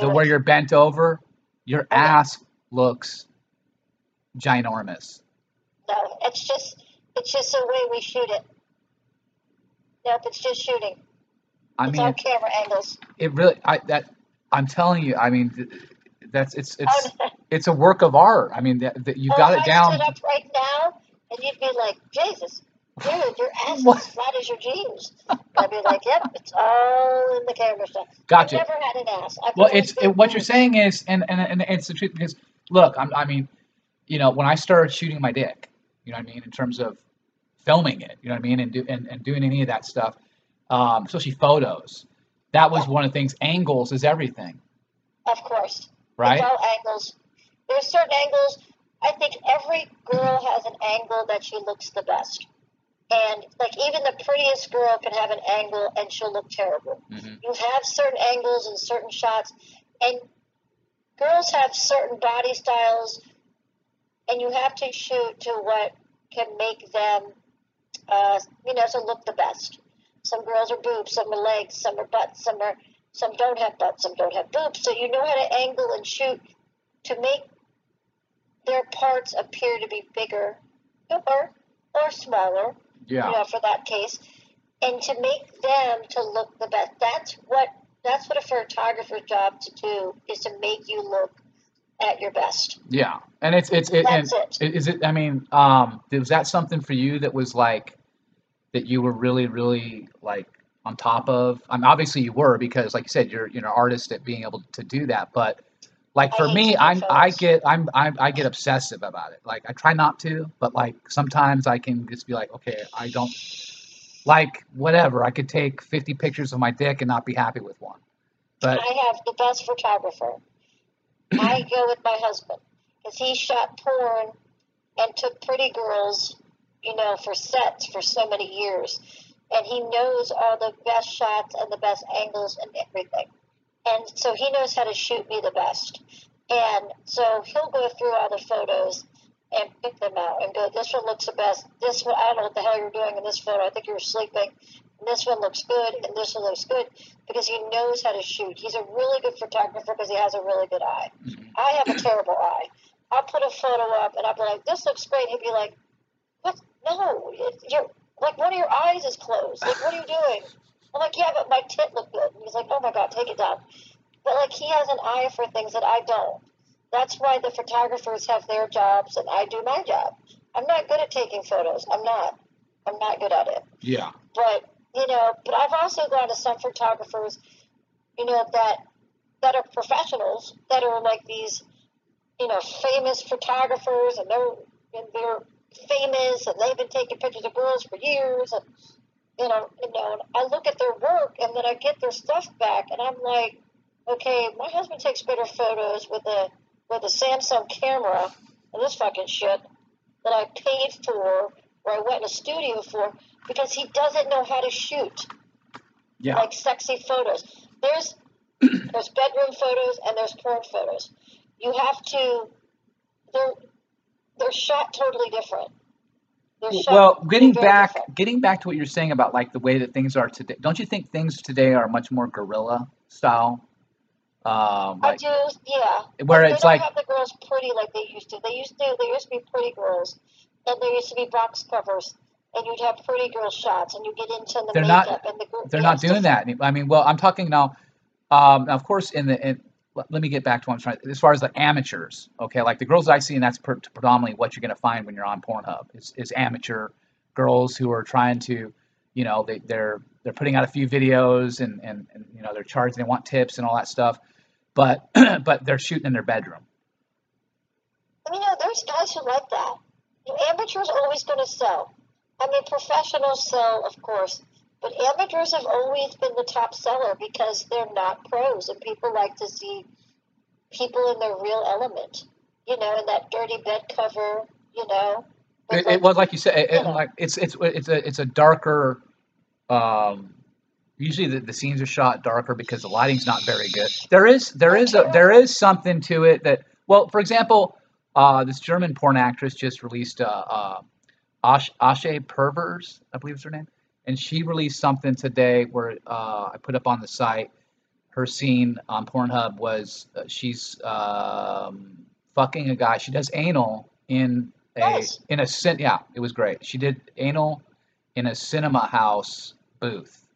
The where you're bent over, your yeah. ass looks ginormous. No, it's just it's just the way we shoot it. Nope, it's just shooting. I it's mean, camera angles. it really. I that. I'm telling you. I mean, that's it's it's it's a work of art. I mean, that, that you oh, got it I down. stood up right now, and you'd be like, Jesus, dude, your ass What? is as flat as your jeans. I'd be like, Yep, it's all in the camera stuff. Gotcha. I've never had an ass. I've Well, it's it, what you're saying is, and, and and it's the truth because look, I'm, I mean, you know, when I started shooting my dick, you know what I mean, in terms of filming it, you know what I mean, and do and, and doing any of that stuff, um, especially photos. That was Yeah. one of the things. Angles is everything, Of course. right? It's all angles. There's certain angles. I think every girl has an angle that she looks the best. And like even the prettiest girl can have an angle and she'll look terrible. Mhm. You have certain angles and certain shots, and girls have certain body styles, and you have to shoot to what can make them, uh, you know, to look the best. Some girls are boobs, some are legs, some are butts, some are some don't have butts, some don't have boobs. So you know how to angle and shoot to make their parts appear to be bigger or or smaller Yeah. you know, for that case, and to make them to look the best. That's what that's what a photographer's job to do is to make you look at your best. Yeah, and it's it's it, and it. is it? I mean, um, was that something for you that was like that you were really really like on top of? I mean, obviously you were because, like you said, you're you're an artist at being able to do that. But like for hate me, I'm I get I'm, I'm I get obsessive about it. Like I try not to, but like sometimes I can just be like, okay, I don't like whatever. I could take 50 pictures of my dick and not be happy with one. But I have the best photographer. I go with my husband because he shot porn and took pretty girls, you know, for sets for so many years, and he knows all the best shots and the best angles and everything, and so he knows how to shoot me the best. And so he'll go through all the photos and pick them out and go, this one looks the best. This one, I don't know what the hell you're doing in this photo. I think you were sleeping. And this one looks good, and this one looks good because he knows how to shoot. He's a really good photographer because he has a really good eye. Mhm. I have a terrible eye. I'll put a photo up and I'll be like, this looks great. He'll be like, what? No, you're like one of your eyes is closed. Like, what are you doing? I'm like, yeah, but my tit looked good. And he's like, oh my god, take it down. But like, he has an eye for things that I don't. That's why the photographers have their jobs and I do my job. I'm not good at taking photos. I'm not. I'm not good at it yeah, but you know but i've also gone to some photographers you know that that are professionals that are like these you know famous photographers and they're and they're famous and they've been taking pictures of girls for years and you know you know and i look at their work and then i get their stuff back and i'm like okay my husband takes better photos with a with a samsung camera and this fucking shit that i paid for or i went in a studio for because he doesn't know how to shoot yeah, like sexy photos. There's there's bedroom photos and there's porn photos. You have to they're they're shot totally different. Well getting back different. getting back to what you're saying about like the way that things are today don't you think things today are much more guerrilla style um I like do, yeah. where But it's they like don't have the girls pretty like they used to. They used to there used to be pretty girls, and there used to be box covers, and you'd have pretty girl shots, and you get into the They're not- makeup and the gr- they're not doing that i mean well i'm talking now um now, of course in the in, let let me get back to what i'm trying as far as the amateurs okay like the girls i see and that's per, predominantly what you're going to find when you're on pornhub is, is amateur girls who are trying to you know they, they're they're putting out a few videos and, and and you know they're charging they want tips and all that stuff but but they're shooting in their bedroom you know, there's guys who like that. You know, amateurs always going to sell. I mean, professionals sell, of course, but amateurs have always been the top seller because they're not pros, and people like to see people in their real element. You know, in that dirty bed cover. You know. It, was like you said, it, it- like it's it's it's a it's a darker. Um, usually the, the scenes are shot darker because the lighting's not very good. There is there is a, there is something to it that well, for example, uh, this German porn actress just released uh, uh, Ash, Ashe Pervers, I believe is her name, and she released something today where uh, I put up on the site. her scene on Pornhub was uh, she's um, fucking a guy. She does anal in a Nice. in a cin- yeah, it was great. She did anal in a cinema house booth,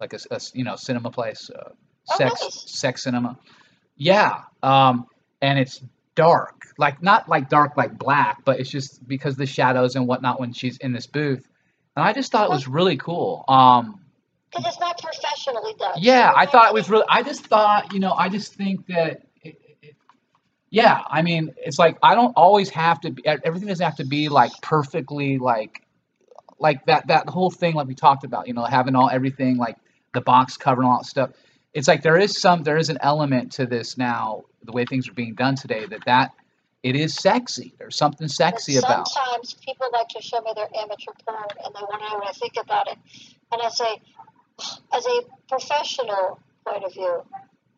like a you know cinema place, uh, Oh, sex sex cinema. Yeah, um, and it's dark, like not like dark like black, but it's just because the shadows and whatnot when she's in this booth. And I just thought it was really cool. Um, Because it's not professionally done. yeah, I thought it was really. I just thought, you know, I just think that. It, it, it- yeah, I mean, it's like I don't always have to. Be, everything doesn't have to be like perfectly like, like that. That whole thing, like we talked about, you know, having all everything like the box cover and all that stuff. It's like there is some, there is an element to this now. The way things are being done today, that that it is sexy. There's something And sexy about. It. Sometimes people like to show me their amateur porn and they want to know what I think about it. And I say, as a professional point of view,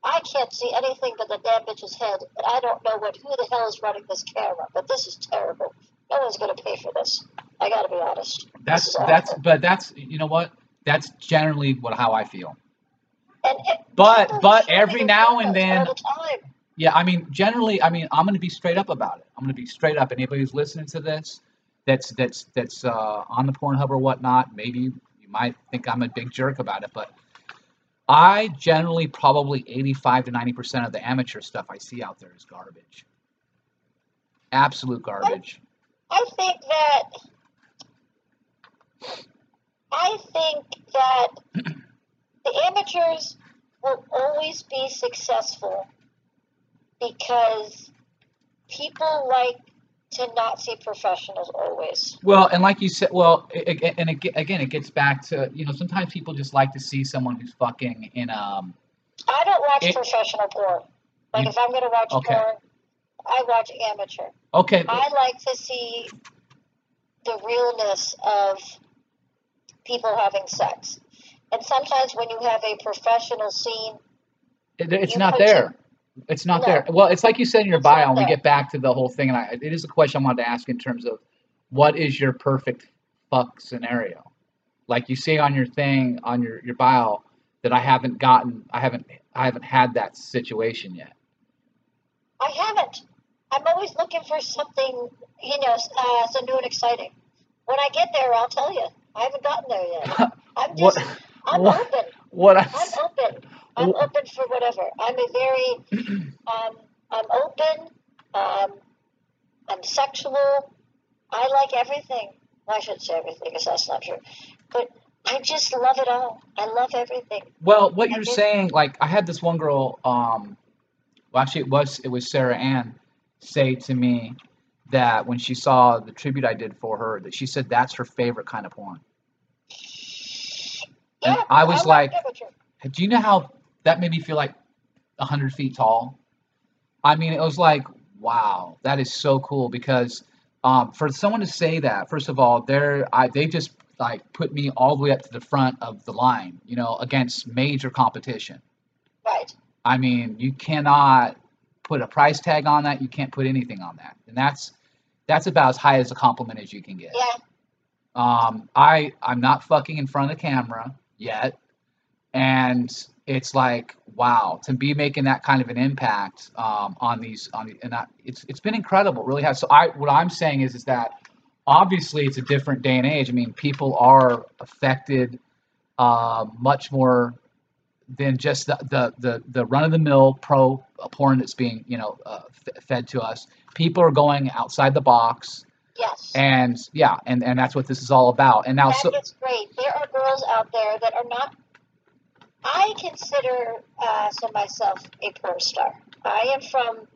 I can't see anything but the damn bitch's head, and I don't know what who the hell is running this camera. But this is terrible. No one's going to pay for this. I got to be honest. That's that's, awful. but that's you know what? That's generally what how I feel. And it, But but every now and then all the time. Yeah, I mean, generally, I mean, I'm going to be straight up about it. I'm going to be straight up. Anybody who's listening to this, that's that's that's uh, on the Pornhub or whatnot, maybe you might think I'm a big jerk about it, but I generally probably 85 to 90 percent of the amateur stuff I see out there is garbage. Absolute garbage. I think that I think that the amateurs will always be successful because people like to not see professionals always. Well, and like you said, well, and ag- again, it gets back to you know sometimes people just like to see someone who's fucking in um. I don't watch It- professional porn. Like You- if I'm going to watch okay. porn, I watch amateur. Okay, I like to see the realness of people having sex. And sometimes when you have a professional scene, It- It's not there. It's not No. there. Well, it's like you said in your It's bio, and we get back to the whole thing, and I, it is a question I wanted to ask in terms of what is your perfect fuck scenario? Like you say on your thing, on your, your bio, that I haven't gotten, I haven't, I haven't had that situation yet. I haven't. I'm always looking for something, you know, uh, so new and exciting. When I get there, I'll tell you. I haven't gotten there yet. I'm What, just, I'm what- open. what I, I'm open. I'm open for whatever. I'm a very, um, I'm open. Um, I'm sexual. I like everything. Well, I shouldn't say everything because that's not true. But I just love it all. I love everything. well, what you're saying, like I had this one girl, um, well, actually it was, it was Sarah Ann say to me that when she saw the tribute I did for her, that she said that's her favorite kind of porn. And Yeah, I was like, amateur. do you know how that made me feel like 100 feet tall? I mean, it was like, wow, that is so cool because um, for someone to say that, first of all, they're I, they just like put me all the way up to the front of the line, you know, against major competition. right. I mean, you cannot put a price tag on that. You can't put anything on that, and that's that's about as high as a compliment as you can get. Yeah. Um, I I'm not fucking in front of the camera yet, and it's like wow to be making that kind of an impact um, on these on the, and I, it's it's been incredible, really has. So I what I'm saying is is that obviously it's a different day and age. I mean, people are affected uh, much more than just the the the, the run of the mill pro porn that's being you know uh, f- fed to us. People are going outside the box Yes. and yeah and and that's what this is all about and now that so it's great. There are girls out there that are not. I consider uh, so myself a porn star. I am from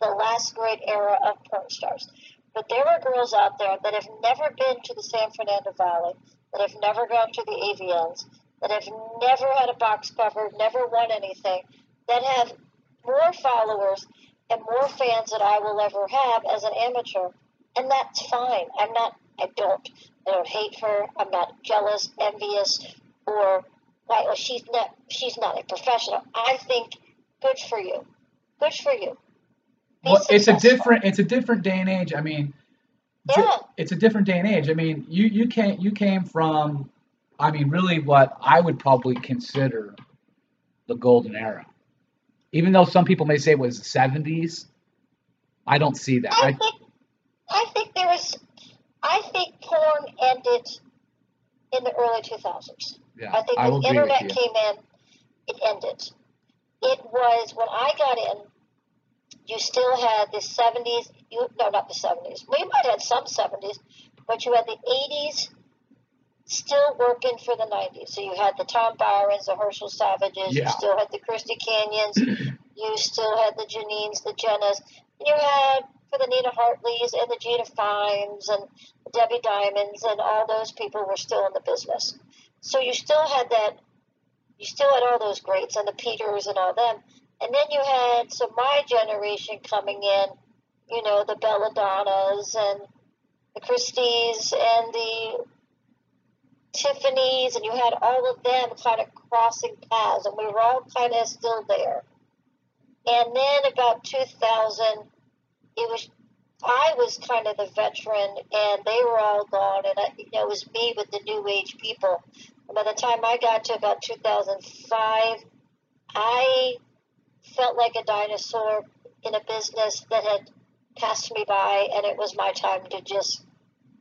the last great era of porn stars. But there are girls out there that have never been to the San Fernando Valley, that have never gone to the AVNs, that have never had a box cover, never won anything, that have more followers and more fans than I will ever have as an amateur. And that's fine. I'm not, I don't, I don't hate her. I'm not jealous, envious, or like, well, she's not, she's not a professional. I think good for you. Good for you. Be well, it's a different it's a different day and age i mean it's a- Yeah. it's a different day and age i mean you you came you came from i mean really what i would probably consider the golden era even though some people may say it was the 70s, I don't see that. I I, think I think there was I think porn ended in the early 2000s. Yeah, I think I the agree with internet came in, it ended. It was when I got in, you still had the 70s, you, no, not the 70s. We might have had some 70s, but you had the 80s still working for the 90s. So you had the Tom Byrons, the Herschel Savages, yeah. you still had the Christy Canyons, you still had the Janines, the Jennas, and you had for the Nina Hartleys and the Jeanna Fines and Debbie Diamonds and all those people were still in the business. So you still had that, you still had all those greats and the Peters and all them. And then you had, so my generation coming in, you know, the Belladonnas and the Christies and the Tiffany's, and you had all of them kind of crossing paths, and we were all kind of still there. And then about 2000, it was I was kind of the veteran, and they were all gone, and I, you know, it was me with the new age people. And by the time I got to about 2005, I felt like a dinosaur in a business that had passed me by, and it was my time to just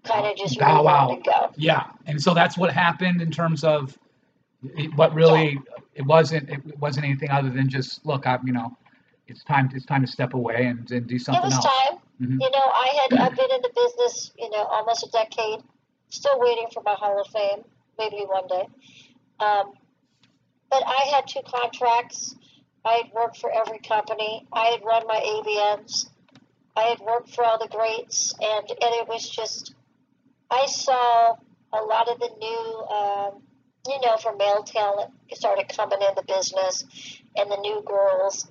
kind of just Bow on out. and go. Yeah, and so that's what happened in terms of what really it wasn't it wasn't anything other than just look, I'm you know, it's time it's time to step away and, and do It something was else. time. Mhm. You know, I had I've been in the business, you know, almost a decade. Still waiting for my Hall of Fame, maybe one day. Um, but I had two contracts. I had worked for every company. I had run my AVNs. I had worked for all the greats, and and it was just I saw a lot of the new, um, you know, for male talent started coming in the business, and the new girls,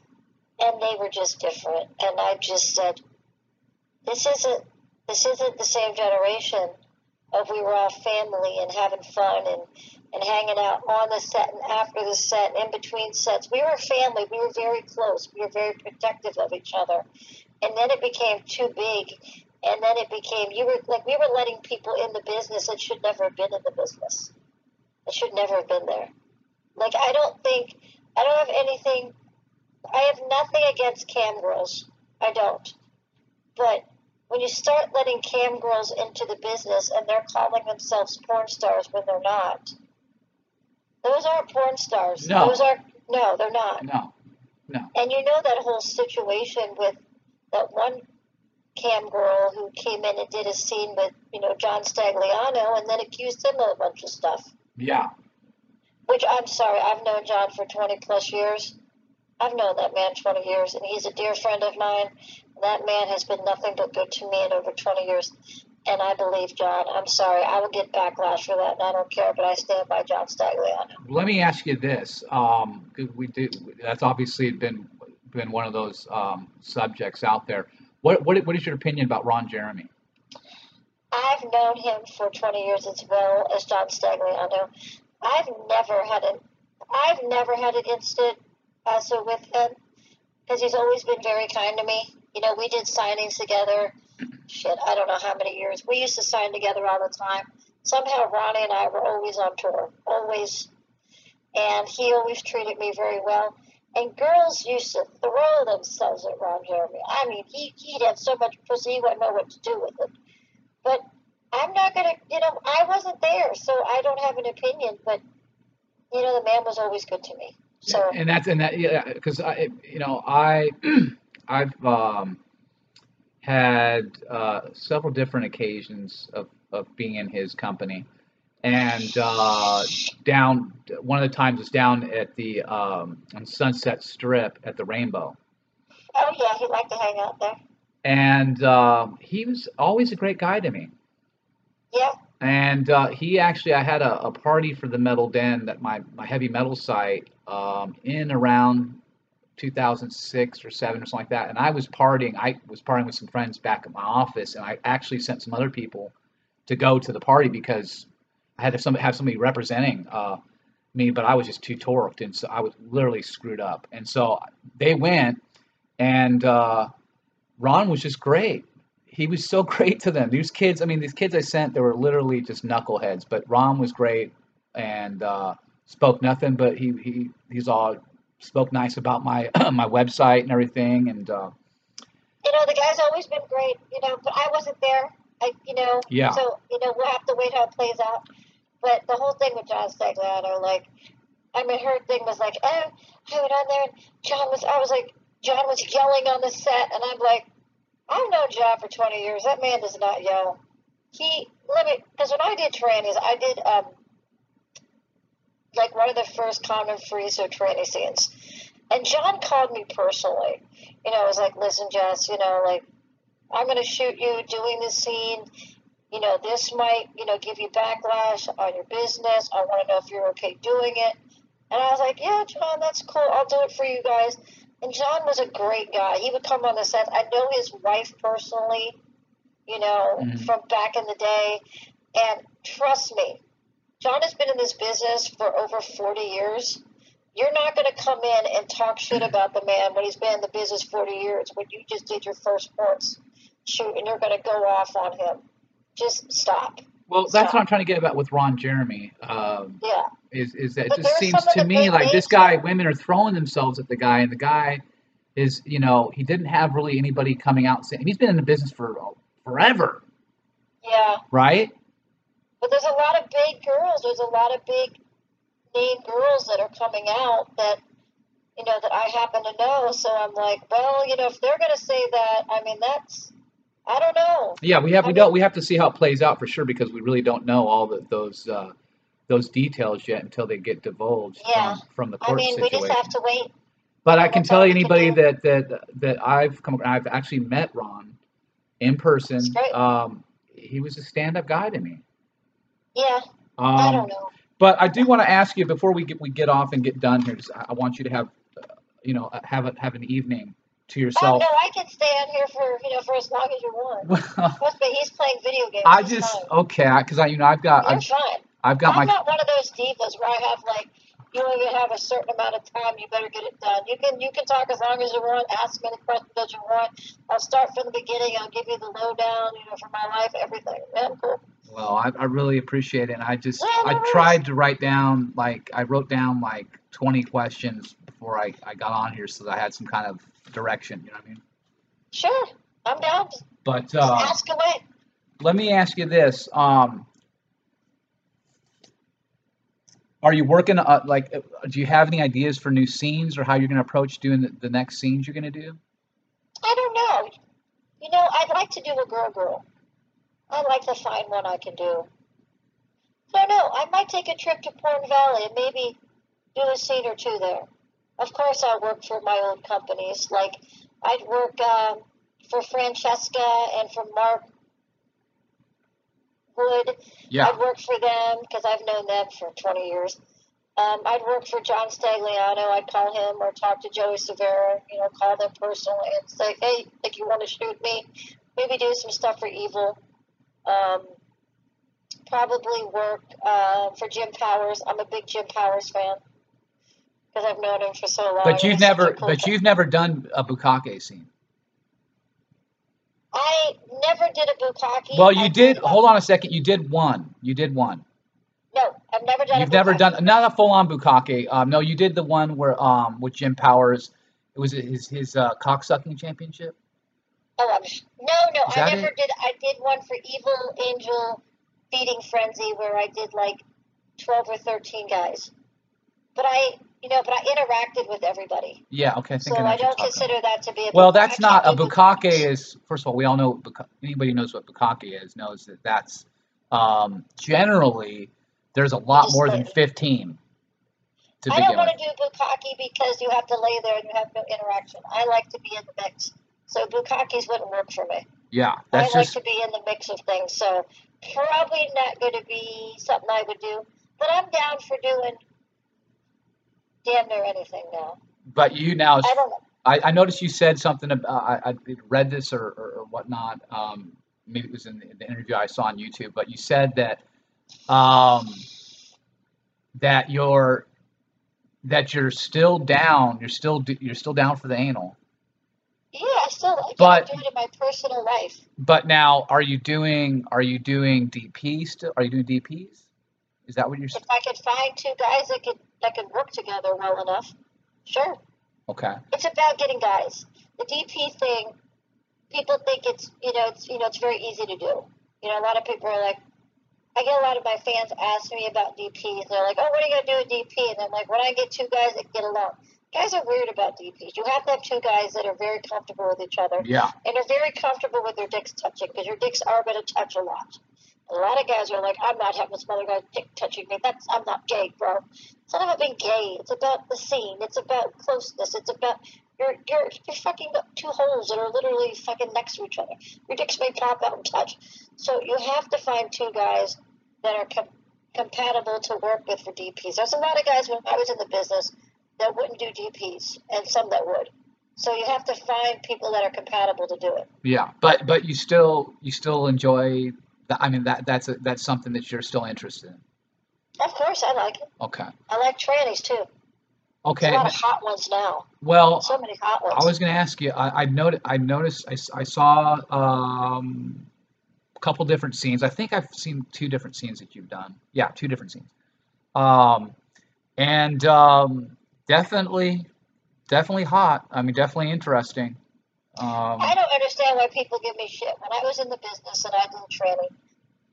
and they were just different. And I just said, this isn't this isn't the same generation of we were all family and having fun and and hanging out on the set and after the set and in between sets. We were family. We were very close. We were very protective of each other. And then it became too big. And then it became you were like we were letting people in the business that should never have been in the business. That should never have been there. Like I don't think I don't have anything I have nothing against cam girls. I don't. But when you start letting cam girls into the business and they're calling themselves porn stars when they're not, those aren't porn stars. No. Those are no, they're not. No, No. And you know that whole situation with that one cam girl who came in and did a scene with, you know, John Stagliano and then accused him of a bunch of stuff. yeah, Which I'm sorry, I've known John for 20 plus years. I've known that man 20 years, and he's a dear friend of mine. That man has been nothing but good to me in over 20 years. And I believe John. I'm sorry, I will get backlash for that, and I don't care, but I stand by John Stagliano. let me ask you this. Um, we do. That's obviously been been one of those um, subjects out there. What what what is your opinion about Ron Jeremy? I've known him for 20 years as well as John Stagliano. I've never had an I've never had an instant also with him because he's always been very kind to me. You know, we did signings together. Shit, I don't know how many years. We used to sign together all the time. Somehow Ronnie and I were always on tour, always. And he always treated me very well. And girls used to throw themselves at Ron Jeremy. I mean, he, he'd have so much pussy, he wouldn't know what to do with it. But I'm not going to, you know, I wasn't there, so I don't have an opinion. But, you know, the man was always good to me. So, and that's and that yeah because I you know I I've um, had uh, several different occasions of, of being in his company. And uh, down one of the times was down at the um, on Sunset Strip at the Rainbow. Oh, yeah, he liked to hang out there. and uh, he was always a great guy to me. Yeah, and uh, he actually, I had a, a party for the Metal Den that my, my heavy metal site um, in around 2006 or seven or something like that. And I was partying. I was partying with some friends back at my office, and I actually sent some other people to go to the party because I had to have somebody representing uh, me, but I was just too torqued, and so I was literally screwed up. And so they went, and uh, Ron was just great he was so great to them. These kids, I mean, these kids I sent, they were literally just knuckleheads. But Ron was great and uh, spoke nothing, but he, he he's all spoke nice about my my website and everything, and uh, You know, the guy's always been great. You know, but I wasn't there. I, you know, yeah, so you know we'll have to wait how it plays out. But the whole thing with John Stagliano, like, I mean, her thing was like, oh, I went on there and John was, I was like, John was yelling on the set, and I'm like, I've known John for 20 years. That man does not yell. He, let me, because when I did trannies, I did, um, like one of the first common free so tranny scenes. And John called me personally. You know, I was like, listen, Jess, you know, like, I'm going to shoot you doing this scene. You know, this might, you know, give you backlash on your business. I want to know if you're okay doing it. And I was like, yeah, John, that's cool. I'll do it for you guys. And John was a great guy. He would come on the set. I know his wife personally, you know, Mhm. from back in the day. And trust me, John has been in this business for over 40 years. You're not going to come in and talk shit about the man when he's been in the business 40 years when you just did your first sports shoot and you're going to go off on him. Just stop. well, that's what I'm trying to get about with Ron Jeremy. Um, Yeah. is is that it just seems to me like this guy, women are throwing themselves at the guy, and the guy is, you know, he didn't have really anybody coming out saying he's been in the business for uh, forever, Yeah. right? But there's a lot of big girls. There's a lot of big name girls that are coming out that, you know, that I happen to know. So I'm like, well, you know, if they're going to say that, I mean, that's, I don't know. Yeah, we have I we mean- don't we have to see how it plays out for sure because we really don't know all the, those uh, those details yet until they get divulged Yeah. from, from the court I mean, we just have to wait. But I can tell all you can anybody that that that I've come I've actually met Ron in person. Um, he was a stand-up guy to me. Yeah. I Um, don't know. but I do want to ask you before we get we get off and get done here. Just, I I want you to have, uh, you know, have a, have an evening to yourself. Oh, yourself. no, I can stay on here for, you know, for as long as you want. Trust me, he's playing video games. I just fine. okay because I you know I've got You're I've, fine. I've got I'm my not one of those divas where I have like you only have a certain amount of time. You better get it done. You can you can talk as long as you want. Ask me the questions that you want. I'll start from the beginning. I'll give you the lowdown. You know, for my life, everything. I'm cool. Well, I, I really appreciate it. And I just Yeah, no I tried to write down like I wrote down like 20 questions before I, I got on here so that I had some kind of direction. You know what I mean? Sure, I'm down. But uh, ask away. let me ask you this: um, Are you working uh, like? uh, Do you have any ideas for new scenes or how you're going to approach doing the, the next scenes you're going to do? I don't know. You know, I'd like to do a girl girl. I'd like to find one I can do. So no, I might take a trip to Porn Valley and maybe do a scene or two there. Of course, I'll work for my own companies. Like I'd work um, for Francesca and for Mark Wood. Yeah. I'd work for them because I've known them for 20 years. Um, I'd work for John Stagliano. I'd call him or talk to Joey Silvera, you know, call them personally and say, hey, think you want to shoot me? Maybe do some stuff for Evil. Um, probably work uh, for Jim Powers. I'm a big Jim Powers fan because I've known him for so long. But you've he's such a never, cool but guy. you've never done a bukkake scene. I never did a bukkake. Well, you I did. Hold on a second. You did one. You did one. No, I've never done. You've never done not a full-on bukkake. Um, no, you did the one where um with Jim Powers. It was his his uh, cocksucking championship. Oh, I'm sh- no, no. I never it? did. I did one for Evil Angel Feeding Frenzy where I did like twelve or thirteen guys. But I, you know, but I interacted with everybody, Yeah. Okay. I think so I I don't consider that to be a. Well, that's not a bukkake. Is first of all, we all know anybody who knows what bukkake is knows that that's um, generally there's a lot more like- than fifteen to I don't want with. to do bukkake because you have to lay there and you have no interaction. I like to be in the mix, so bukkakes wouldn't work for me. Yeah, I that's like just to be in the mix of things, so probably not going to be something I would do. But I'm down for doing damn near anything now. But you now, I don't know. I, I noticed you said something about, I, I read this or, or, or whatnot. Um, maybe it was in the, the interview I saw on YouTube, but you said that, um, that you're, that you're still down, you're still, you're still down for the anal. Yeah, I still like But- it. I do it in my personal life. But now, are you doing, are you doing DP still? Are you doing DPs? Is that what you're, If I could find two guys that could that could work together well enough. Sure. Okay. It's about getting guys. The DP thing, people think it's you know it's you know it's very easy to do. You know, a lot of people are like, I get a lot of my fans ask me about DPs. They're like, oh, what are you gonna do with DP? And I'm like, when I get two guys that get along. Guys are weird about DPs. You have to have two guys that are very comfortable with each other Yeah. and are very comfortable with their dicks touching because your dicks are going to touch a lot. A lot of guys are like, I'm not having some other guy's dick touching me. That's I'm not gay, bro. It's not about being gay. It's about the scene. It's about closeness. It's about you're you're you're fucking two holes that are literally fucking next to each other. Your dicks may pop out and touch. So you have to find two guys that are com- compatible to work with for DPs. There's a lot of guys when I was in the business that wouldn't do DPs, and some that would. So you have to find people that are compatible to do it. Yeah. But but you still you still enjoy. I mean that that's a, that's something that you're still interested in. Of course, I like it. Okay. I like trannies too. Okay. There's a lot of hot ones now. Well, So many hot ones. I was going to ask you. I, I noted. I noticed. I, I saw um, a couple different scenes. I think I've seen two different scenes that you've done. Yeah, two different scenes. Um, and um, definitely, definitely hot. I mean, definitely interesting. Um, I don't understand why people give me shit. When I was in the business and I did training,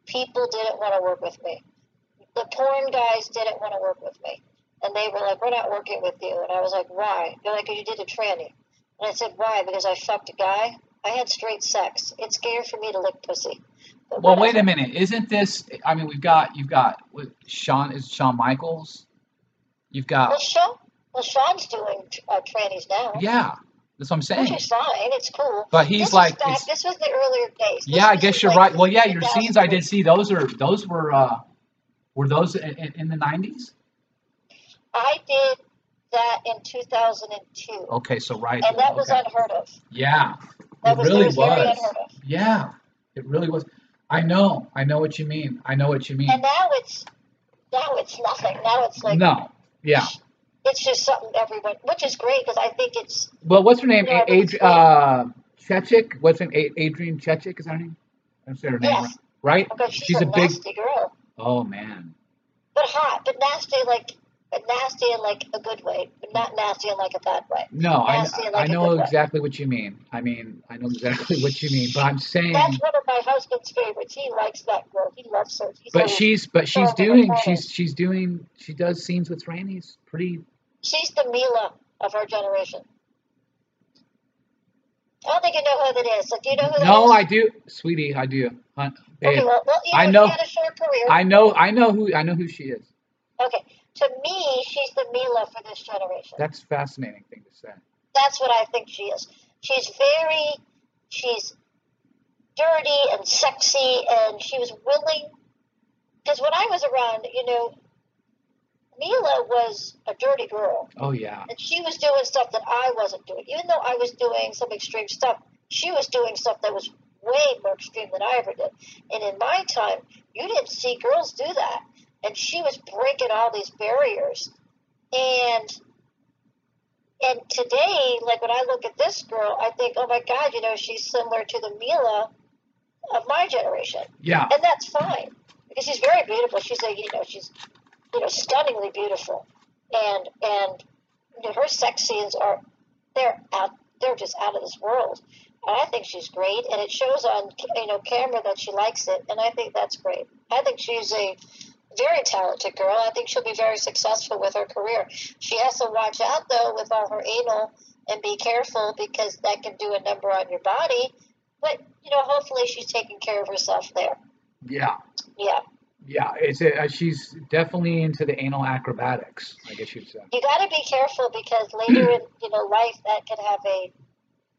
people didn't want to work with me. The porn guys didn't want to work with me. And they were like, we're not working with you. And I was like, why? They're like, 'Cause you did a tranny. And I said, why? Because I fucked a guy. I had straight sex. It's scary for me to lick pussy. But well, wait a minute. Isn't this? I mean, we've got you've got what, Sean is Sean Michaels. You've got. Well, Sean, well, Sean's doing uh, trannies now. yeah. That's what I'm saying. Which is fine. It's cool. But he's this like, back- this was the earlier days. This Yeah, I guess you're like right. Well, yeah, your scenes I did see those are those were uh were those in, in, the 90s? I did that in 2002, Okay, so right. and that was unheard of. Yeah. That It was, really was, was. unheard of. Yeah. It really was. I know. I know what you mean. I know what you mean. And now it's now it's nothing. Now it's like no. Yeah. It's just something everyone, which is great because I think it's Well, what's her name? Yeah, A- that's Adri- uh Chechik? What's her name? Adriana Chechik is that her name? I say her name Yes. right. because she's, She's a, a big nasty girl, Oh man. but hot, but nasty like but nasty in like a good way, but not nasty in like a bad way. No, I, Nasty in I like a know good way. exactly what you mean. I mean, I know exactly what you mean, but I'm saying That's one of my husband's favorites. He likes that girl. He loves her. He's But she's but she's doing she's she's doing she does scenes with trannies pretty she's the Mila of our generation. I don't think you know who that is. So do you know who that No, is? I do, sweetie, I do. Okay, well, well you I know, know- she had a short career. I know I know who I know who she is. okay, to me, she's the Mila for this generation. That's a fascinating thing to say. That's what I think she is. She's very, she's dirty and sexy, and she was willing. Because when I was around, you know, Mila was a dirty girl, Oh yeah. and she was doing stuff that I wasn't doing. Even though I was doing some extreme stuff, she was doing stuff that was way more extreme than I ever did. And in my time, you didn't see girls do that. And she was breaking all these barriers. And and today, like when I look at this girl, I think, oh my God, you know, she's similar to the Mila of my generation. Yeah. And that's fine. Because she's very beautiful. She's a you know, she's you know, stunningly beautiful. And and you know, her sex scenes are they're out they're just out of this world. And I think she's great, and it shows on you know camera that she likes it, and I think that's great. I think she's a very talented girl. I think she'll be very successful with her career. She has to watch out though with all her anal and be careful because that can do a number on your body. But you know, hopefully she's taking care of herself there. Yeah. Yeah, Yeah. It's a, uh, she's definitely into the anal acrobatics, I guess you'd say. you got to be careful because later in you know life that can have a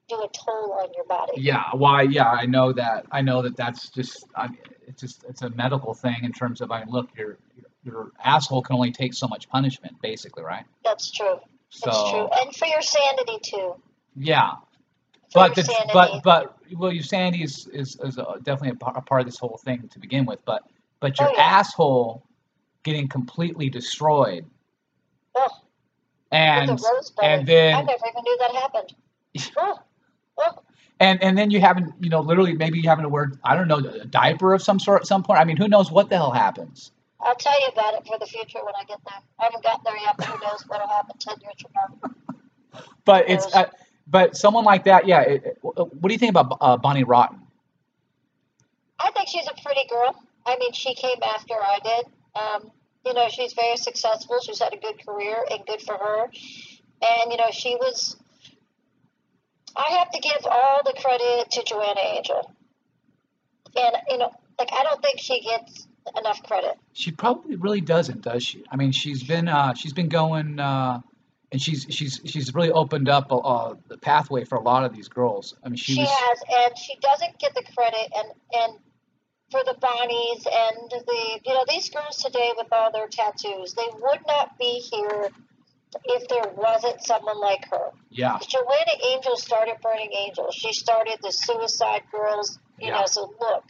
do a toll on your body. Yeah. Why? Yeah. I know that. I know that. That's just. I mean, it's just. It's a medical thing in terms of. I mean, look, your your, asshole can only take so much punishment, basically, right? That's true. So. That's true, and for your sanity too. Yeah. But the, but but well, your sanity is is, is a, definitely a, a part of this whole thing to begin with. But but your Oh, yeah. asshole getting completely destroyed, oh, and the and I then never even knew that happened. and and then you having you know literally maybe you having to wear I don't know a diaper of some sort at some point. I mean, who knows what the hell happens? I'll tell you about it for the future when I get there. I haven't gotten there yet, but who knows what'll happen ten years from now. but it's uh, but someone like that, yeah. It, it- what do you think about uh, Bonnie Rotten? I think she's a pretty girl. I mean, she came after I did. Um, you know, she's very successful. She's had a good career, and good for her. And you know, she was. I have to give all the credit to Joanna Angel. And you know, like I don't think she gets enough credit. She probably really doesn't, does she? I mean, she's been uh, she's been going, uh, and she's she's she's really opened up uh, the pathway for a lot of these girls. I mean, she, She, was has, and she doesn't get the credit. And and for the Bonnies and the you know these girls today with all their tattoos, they would not be here if there wasn't someone like her. yeah, Joanna Angel started Burning Angels. She started the Suicide Girls, you Yeah. know, so look.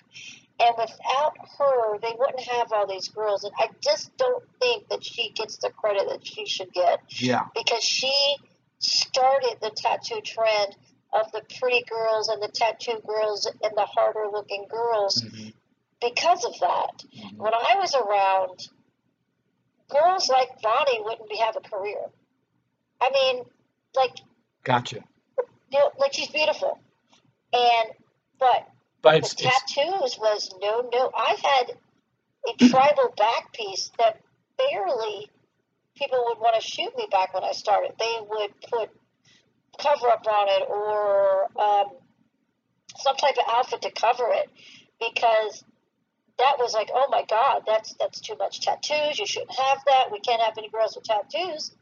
And without her, they wouldn't have all these girls. And I just don't think that she gets the credit that she should get yeah, because she started the tattoo trend of the pretty girls and the tattoo girls and the harder looking girls mhm, because of that. mhm. When I was around, girls like Bonnie wouldn't be, have a career. I mean, like, gotcha. you know, like she's beautiful, and but But it's, the it's tattoos was no no. I had a tribal back piece that barely people would want to shoot me back when I started. They would put cover up on it or um, some type of outfit to cover it because that was like, oh my god, that's that's too much tattoos. You shouldn't have that. We can't have any girls with tattoos.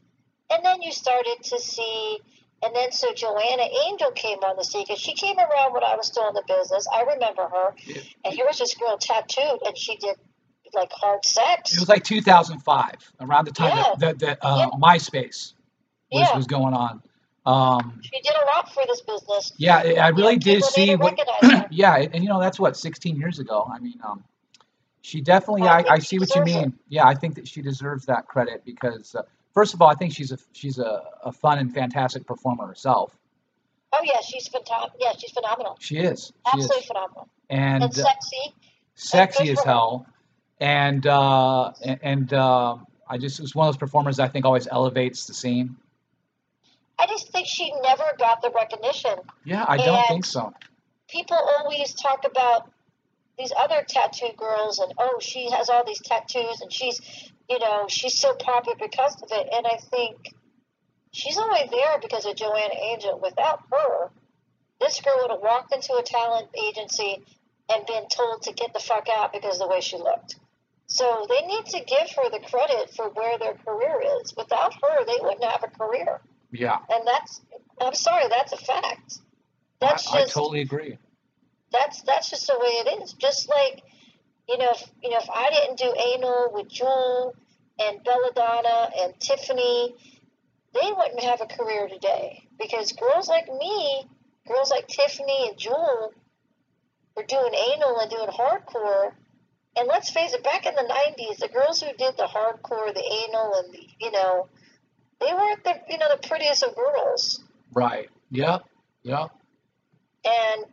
And then you started to see, and then so Joanna Angel came on the scene because she came around when I was still in the business. I remember her, Yeah. and here was this girl tattooed, and she did like hard sex. it was like 2005, around the time Yeah. that that, that uh, MySpace was yeah, was going on. Um, she did a lot for this business. yeah, I really Yeah, did see what. yeah, and, and you know that's what 16 years ago. I mean, um, she definitely. I I, I see what you deserves it. mean. Yeah, I think that she deserves that credit because uh, first of all, I think she's a she's a, a fun and fantastic performer herself. Oh yeah, she's phenomenal. Yeah, she's phenomenal. She is. She Absolutely is. phenomenal. And, And, uh, sexy. sexy good as hell. And uh, and, and um I just was one of those performers I think always elevates the scene. I just think she never got the recognition. Yeah, I don't And- think so. People always talk about these other tattoo girls and oh, she has all these tattoos and she's, you know, she's so popular because of it. And I think she's only there because of Joanna Angel. Without her, this girl would have walked into a talent agency and been told to get the fuck out because of the way she looked. So they need to give her the credit for where their career is. Without her, they wouldn't have a career. Yeah, And that's I'm sorry, that's a fact. I, That's I just totally agree. That's that's just the way it is. Just like you know, if, you know, if I didn't do anal with Jewel and Belladonna and Tiffany, they wouldn't have a career today because girls like me, girls like Tiffany and Jewel, were doing anal and doing hardcore. And let's face it, back in the '90s, the girls who did the hardcore, the anal, and the you know, they weren't the you know the prettiest of girls. Right. Yep. Yep. And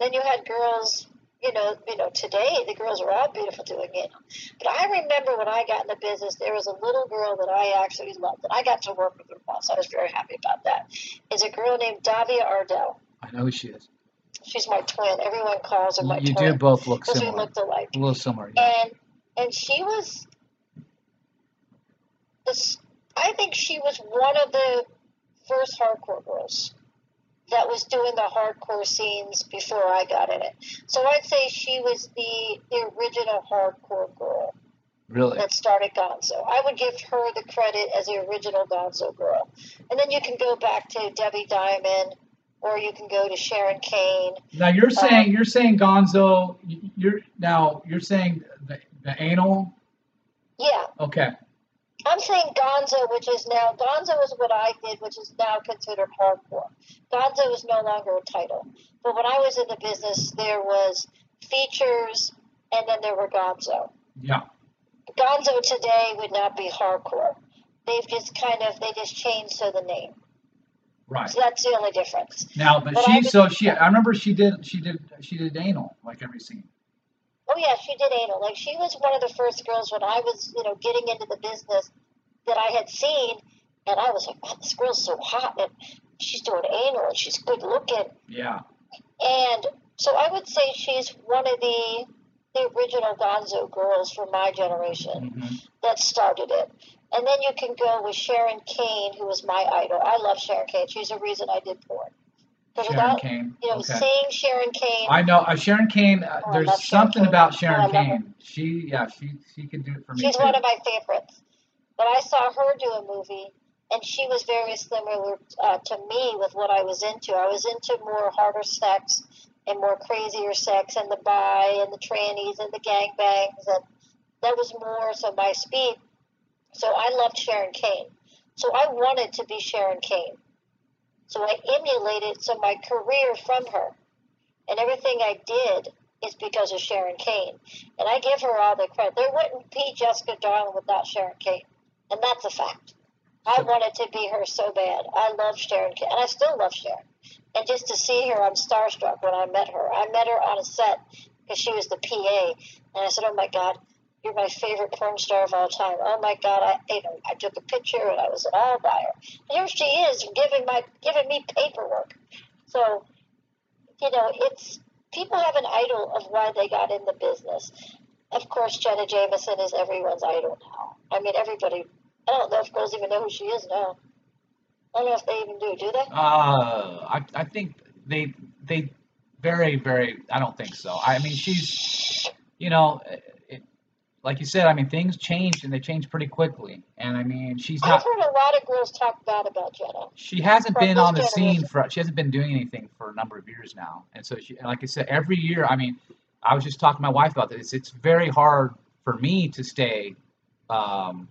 then you had girls, you know, you know, today the girls are all beautiful doing it. But I remember when I got in the business, there was a little girl that I actually loved, and I got to work with her once. I was very happy about that. Is a girl named Davia Ardell. I know who she is. She's my twin. Everyone calls her my you twin You do both look because we similar. looked alike. A little similar. Yeah. And and she was, this, I think she was one of the first hardcore girls that was doing the hardcore scenes before I got in it. So I'd say she was the, the original hardcore girl Really. that started Gonzo. I would give her the credit as the original Gonzo girl. And then you can go back to Debbie Diamond or you can go to Sharon Kane. Now you're Um, saying you're saying Gonzo. You're now you're saying the, the anal. Yeah, Okay. I'm saying Gonzo, which is now Gonzo is what I did, which is now considered hardcore. Gonzo is no longer a title. But when I was in the business, there was features, and then there were Gonzo. Yeah. Gonzo today would not be hardcore. They've just kind of they just changed so the name. Right. So that's the only difference. Now, but But she so she I remember she did she did she did anal like every scene. Oh yeah, she did anal. Like she was one of the first girls when I was, you know, getting into the business that I had seen And I was like, wow, this girl's so hot, and she's doing anal, and she's good looking. Yeah. And so I would say she's one of the the original Gonzo girls from my generation hmm that started it. And then you can go with Sharon Kane, who was my idol. I love Sharon Kane. She's the reason I did porn. Sharon Kane. you know, Okay. seeing Sharon Kane, I know uh, Sharon Kane. Uh, Oh, there's something Kane. about Oh, Sharon her. Kane. She, yeah, she she can do it for me she's too. one of my favorites. But I saw her do a movie, and she was very similar uh, to me with what I was into. I was into more harder sex and more crazier sex, and the bi and the trannies and the gangbangs, and that was more so my speed. So I loved Sharon Kane. So I wanted to be Sharon Kane. So I emulated so my career from her, and everything I did is because of Sharon Kane. And I give her all the credit. There wouldn't be Jessica Darling without Sharon Kane. And that's a fact. I wanted to be her so bad. I love Sharon Kane. And I still love Sharon. And just to see her, I'm starstruck when I met her. I met her on a set because she was the PA. And I said, Oh my God, you're my favorite porn star of all time. Oh my God, I, you know, I took a picture and I was an all by her. Here she is giving my giving me paperwork. So, you know, it's people have an idol of why they got in the business. Of course, Jenna Jameson is everyone's idol now. I mean, everybody. I don't know if girls even know who she is now. I don't know if they even do. Do they? Uh, I I think they they very very. I don't think so. I mean, she's, you know, like you said. I mean, things changed and they changed pretty quickly. And I mean, she's not. I've heard a lot of girls talk bad about Jenna. She hasn't been on the scene for. She hasn't been doing anything for a number of years now. And so she, like I said, every year. I mean, I was just talking to my wife about this. It's very hard for me to stay um,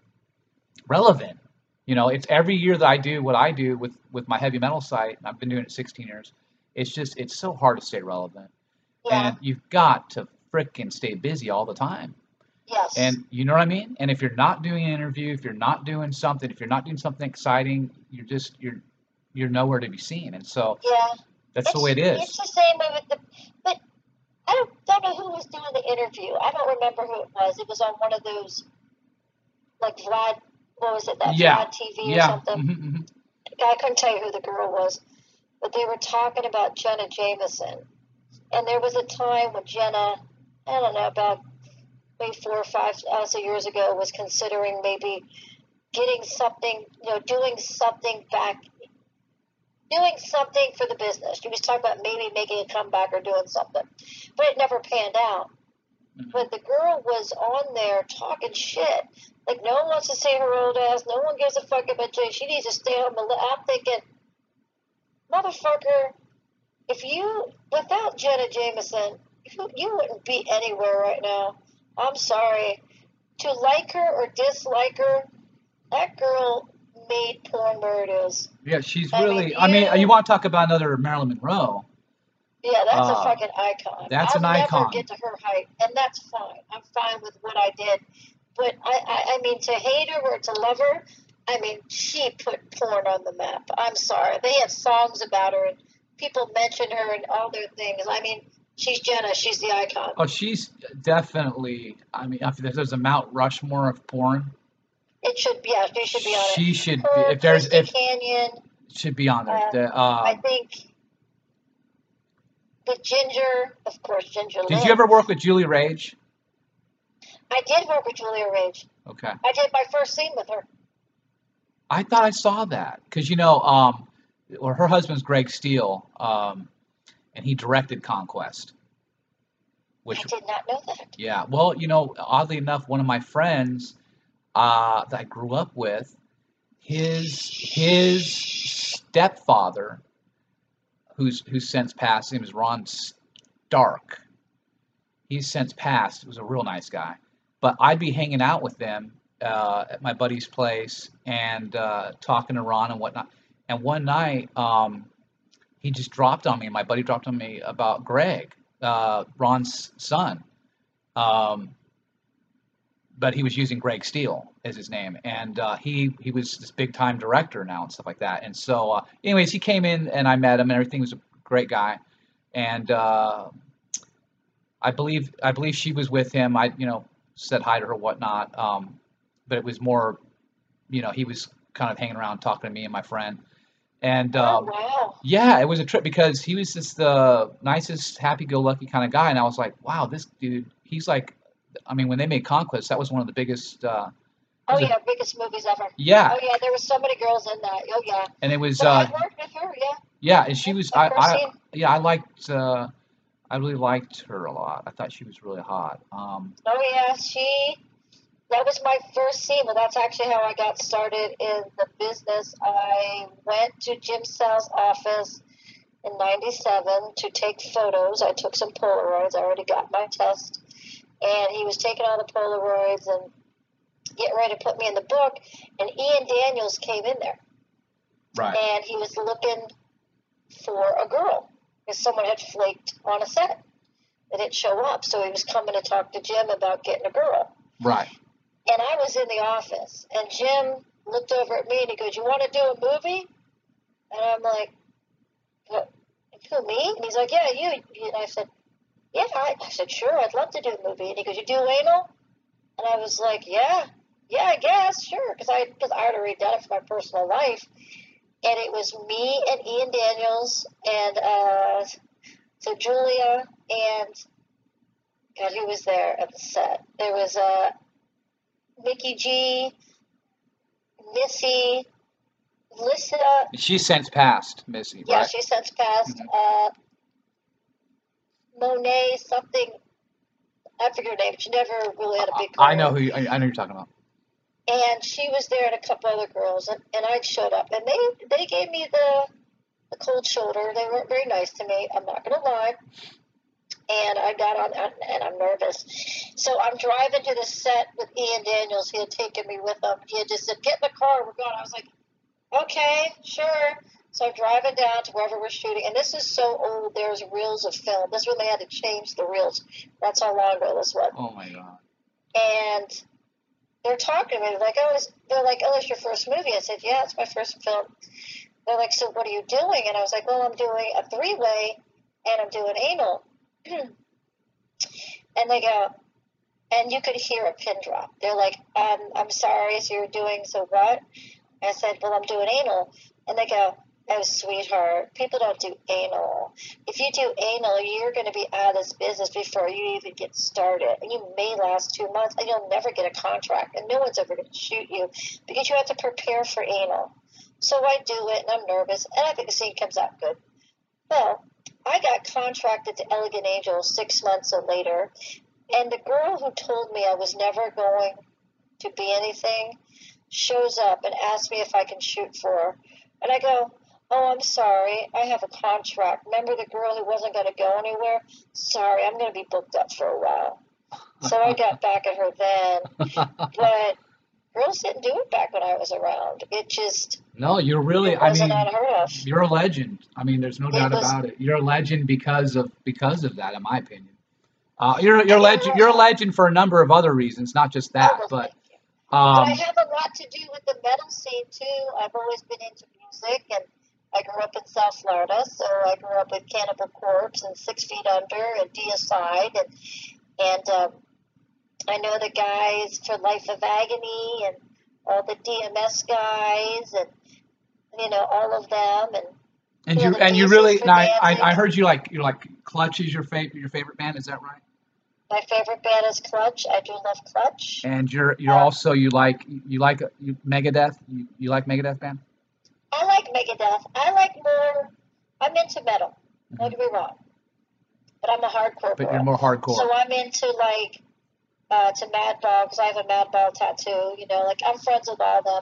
relevant. You know, it's every year that I do what I do with with my heavy metal site. and I've been doing it 16 years. It's just it's so hard to stay relevant, Yeah. and you've got to frickin' stay busy all the time. Yes. And you know what I mean? And if you're not doing an interview, if you're not doing something, if you're not doing something exciting, you're just you're you're nowhere to be seen. And so yeah. that's the way it is. It's the same way with the. But I don't, don't know who was doing the interview. I don't remember who it was. It was on one of those, like Vlad. What was it? That Yeah. Vlad TV or Yeah. something. hmm hmm I couldn't tell you who the girl was, but they were talking about Jenna Jameson. And there was a time when Jenna, I don't know, about maybe four or five thousand years ago, was considering maybe getting something, you know, doing something back, doing something for the business. She was talking about maybe making a comeback or doing something, but it never panned out. Mhm. But the girl was on there talking shit. Like no one wants to see her old ass. No one gives a fuck about Jay. She needs to stay home. I'm thinking, motherfucker, if you without Jenna Jameson, you, you wouldn't be anywhere right now. I'm sorry. To like her or dislike her, that girl made porn where it is. Yeah, she's I mean, really. I mean, you- you want to talk about another Marilyn Monroe? Yeah, that's Uh, a fucking icon. that's I'll an never icon. get to her height, and that's fine. I'm fine with what I did. But I, I, I mean, to hate her or to love her, I mean, she put porn on the map. I'm sorry. They have songs about her, and people mention her and all their things. I mean, she's Jenna. She's the icon. Oh, she's definitely. I mean, if there's a Mount Rushmore of porn, It should be. Yeah, she should be on it. she should. Be, Her, if there's, Christy if Canyon. should be on there. Uh, The, I uh, think the Ginger, of course, Ginger. did Lynn. you ever work with Julie Rage? I did work with Julia Rage. Okay. I did my first scene with her. I thought I saw that because you know, um, or her husband's Greg Steele, um, and he directed Conquest. Which, I did not know that. yeah, well, you know, oddly enough, one of my friends uh, that I grew up with, his his stepfather, who's who's since passed, his name is Ron Stark. He's since passed. Was a real nice guy, but I'd be hanging out with them uh, at my buddy's place and uh, talking to Ron and whatnot. And one night, um, he just dropped on me. And my buddy dropped on me about Greg, uh, Ron's son. Um, but he was using Greg Steele as his name, and uh, he he was this big time director now and stuff like that. And so, uh, anyways, he came in and I met him, and everything was a great guy. And uh, I believe I believe she was with him. I you know said hi to her whatnot. Um, but it was more, you know, he was kind of hanging around talking to me and my friend. And Oh um, wow. yeah, it was a trip because he was just the nicest, happy-go-lucky kind of guy, and I was like, wow, this dude, he's like, I mean, when they made Conquest, that was one of the biggest. Uh, Oh was a- yeah, biggest movies ever. yeah, Oh yeah, there were so many girls in that. Oh yeah. and it was But uh, I worked with her. Yeah. yeah, and she was I, I yeah I liked uh, I really liked her a lot. I thought she was really hot. Um, Oh yeah, she. That was my first scene. Well, that's actually how I got started in the business. I went to Jim South's office in '97 to take photos. I took some Polaroids. I already got my test, and he was taking all the Polaroids and getting ready to put me in the book. And Ian Daniels came in there, right. and he was looking for a girl because someone had flaked on a set. They didn't show up, so he was coming to talk to Jim about getting a girl. Right. And I was in the office, and Jim looked over at me and he goes, "You want to do a movie?" And I'm like, "What? Who me?" And he's like, "Yeah, you." And I said, "Yeah." I, I said, "Sure, I'd love to do a movie." And he goes, "You do anal?" And I was like, "Yeah, yeah, I guess, sure," because I because I had already done it for my personal life. And it was me and Ian Daniels and uh, so Julia and God, who was there at the set? There was uh, Mickey G, Missy, Lissa. She's since passed, Missy. Yeah, right. she since passed. Mhm. Uh, Monet something. I forget her name. She never really had a big career. I know who you, I, know you're talking about. and she was there and a couple other girls and, and I showed up and they they gave me the the cold shoulder. They weren't very nice to me, I'm not gonna lie. And I got on and- I'm nervous. So I'm driving to the set with Ian Daniels. He had taken me with him. He had just said, Get in the car, we're going. I was like, Okay, sure. So I'm driving down to wherever we're shooting, and this is so old. There's reels of film. This is when they had to change the reels. That's how long ago this was Oh my god. and they're talking to me. Like, "Oh, is, they're like, oh, it's your first movie." I said, "Yeah, it's my first film." They're like, "So what are you doing?" And I was like, "Well, I'm doing a three-way, and I'm doing anal." and they go, and you could hear a pin drop. They're like, um, "I'm sorry, so you're doing so what?" I said, "Well, I'm doing anal," and they go. Oh, sweetheart, people don't do anal. If you do anal, you're going to be out of this business before you even get started. And you may last two months and you'll never get a contract. And no one's ever going to shoot you because you have to prepare for anal. So I do it and I'm nervous. And I think the scene comes out good. Well, I got contracted to Elegant Angel six months later. And the girl who told me I was never going to be anything shows up and asks me if I can shoot for her. And I go, Oh, I'm sorry. I have a contract. Remember the girl who wasn't going to go anywhere? Sorry, I'm going to be booked up for a while. So I got back at her then. But girls didn't do it back when I was around. It just no, you're really. I mean, you're a legend. I mean, there's no It doubt was- about it. You're a legend because of because of that, in my opinion. Uh, you're you're a legend. You're a legend for a number of other reasons, not just that. Oh, But you. But I um, have a lot to do with the metal scene too. I've always been into music, and I grew up in South Florida, so I grew up with Cannibal Corpse and Six Feet Under and Deicide, and and um, I know the guys for Life of Agony and all the DMS guys, and you know all of them, and and you the and you really. And I, I. I heard you like you like Clutch is your favorite your favorite band. Is that right? my favorite band is Clutch. I do love Clutch. And you're you're Uh, also you like you like you, Megadeth. You, you like Megadeth band? I like Megadeth. I like more. I'm into metal. Don't get me wrong, but I'm a hardcore But girl. you're more hardcore. So I'm into like uh, to Madball because I have a Madball tattoo. You know, like I'm friends with all of them,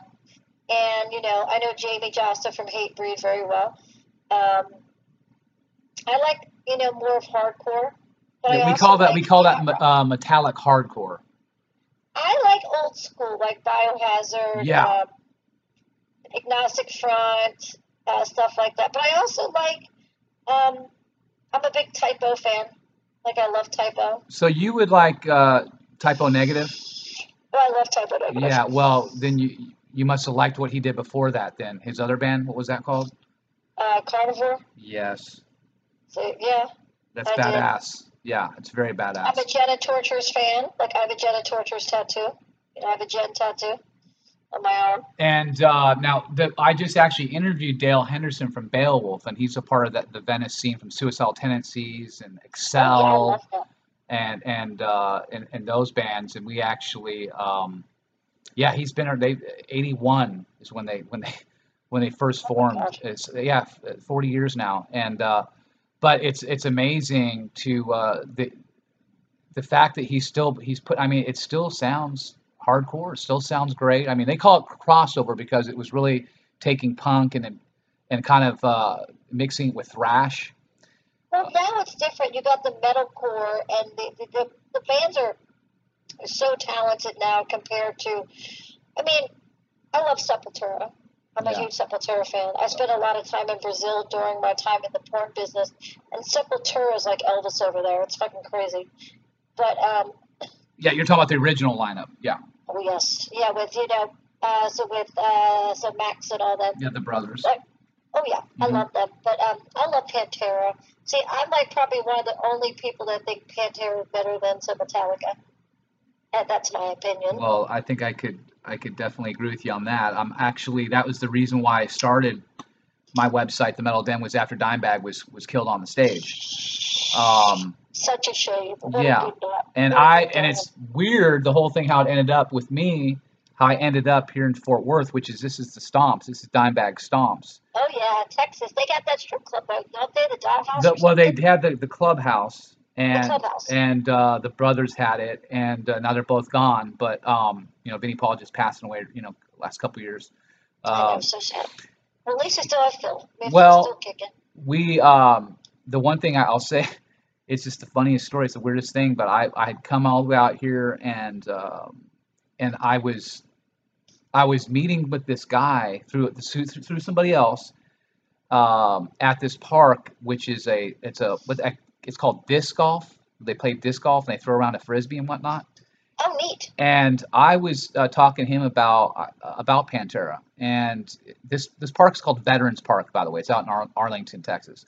and you know I know Jamey Jasta from Hatebreed very well. Um, I like you know more of hardcore. Yeah, we call that like we call that pop me- rock. uh, metallic hardcore. I like old school, like Biohazard, Yeah. um, Agnostic Front, uh, stuff like that. But I also like, um, I'm a big Type O fan. Like I love Type O. So you would like uh, Type O Negative? Oh, I love Type O Negative. Yeah. Well, then you you must have liked what he did before that. Then his other band, what was that called? Uh, Carnivore. Yes, So yeah, that's I did. badass. Yeah, it's very badass. I'm a Jenna Tortures fan. Like I have a Jenna Tortures tattoo. You know, I have a Jen tattoo. on my arm. And uh, now the, I just actually interviewed Dale Henderson from Beowulf, and he's a part of that the Venice scene from Suicidal Tendencies and Oh, yeah, I Excel love that. and and uh, and, and those bands. And we actually, um, yeah, he's been they 81 is when they when they when they first Oh formed. It's yeah, 40 years now, and uh, but it's it's amazing to uh, the the fact that he's still he's put. I mean, it still sounds hardcore. It still sounds great. I mean, they call it crossover because it was really taking punk and and kind of uh, mixing it with thrash. Well, now it's different. You got the metalcore, and the, the, the, the bands are so talented now compared to. I mean, I love Sepultura. I'm a Yeah. huge Sepultura fan. I spent a lot of time in Brazil during my time in the porn business, and Sepultura is like Elvis over there. It's fucking crazy. But um, Yeah, you're talking about the original lineup. Yeah, oh yes, yeah, with you know, uh, so with uh, so Max and all that. yeah, the brothers. Oh yeah, I Mhm. love them. But um, I love Pantera. See, I'm like probably one of the only people that think Pantera is better than some Metallica. And that's my opinion. Well, I think I could I could definitely agree with you on that. Um, actually, that was the reason why I started my website, The Metal Den, was after Dimebag was was killed on the stage. Um, Such a shame. What yeah. and I and it's weird the whole thing how it ended up with me, how I ended up here in Fort Worth, which is this is the Stomps. This is Dimebag Stomps. Oh yeah, Texas. They got that strip club, don't they? The Dollhouse. The, well, they had the, the clubhouse, and clubhouse. and uh, the brothers had it, and uh, now they're both gone. But um, you know, Vinnie Paul just passing away. You know, last couple years. I know, Um, so sad. Well, at least they still have Phil. Mean, Well- still kicking. we um, the one thing I'll say, it's just the funniest story. It's the weirdest thing, but I I had come all the way out here, and um, and I was I was meeting with this guy through through, through somebody else um, at this park, which is a it's a it's called disc golf. They play disc golf and they throw around a frisbee and whatnot. Oh, neat. And I was uh, talking to him about uh, about Pantera, and this this park's called Veterans Park, by the way. It's out in Ar- Arlington, Texas.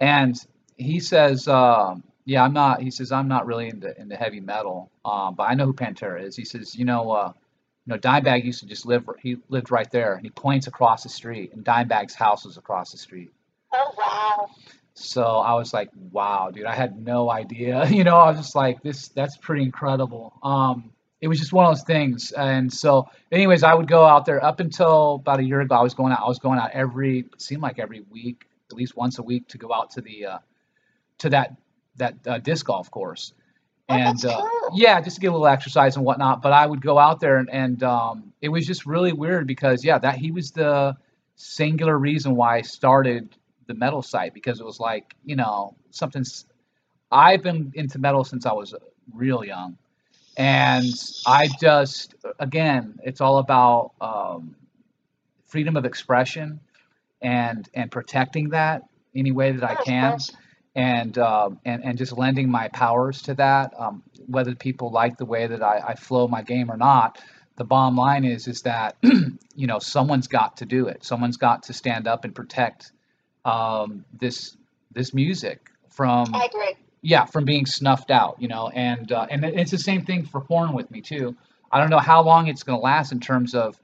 And he says, um, "Yeah, I'm not." He says, "I'm not really into into heavy metal, um, but I know who Pantera is." He says, "You know, uh, you know, Dimebag used to just live. He lived right there." And he points across the street, and Dimebag's house was across the street. Oh wow. So I was like, wow, dude, I had no idea. You know, I was just like, this, that's pretty incredible. Um, it was just one of those things. And so, anyways, I would go out there up until about a year ago. I was going out. I was going out every, it seemed like every week, at least once a week, to go out to the, uh, to that that uh, disc golf course. Oh, And uh, yeah, just to get a little exercise and whatnot. But I would go out there, and, and um, it was just really weird because yeah, that he was the singular reason why I started the metal site because it was like you know something's. I've been into metal since I was real young, and I just again, it's all about um, freedom of expression and and protecting that any way that I can. And um, and and just lending my powers to that. Um, whether people like the way that I, I flow my game or not, the bottom line is is that you know someone's got to do it. Someone's got to stand up and protect um, this this music from I agree. yeah from being snuffed out. You know, and uh, and it's the same thing for porn with me too. I don't know how long it's going to last in terms of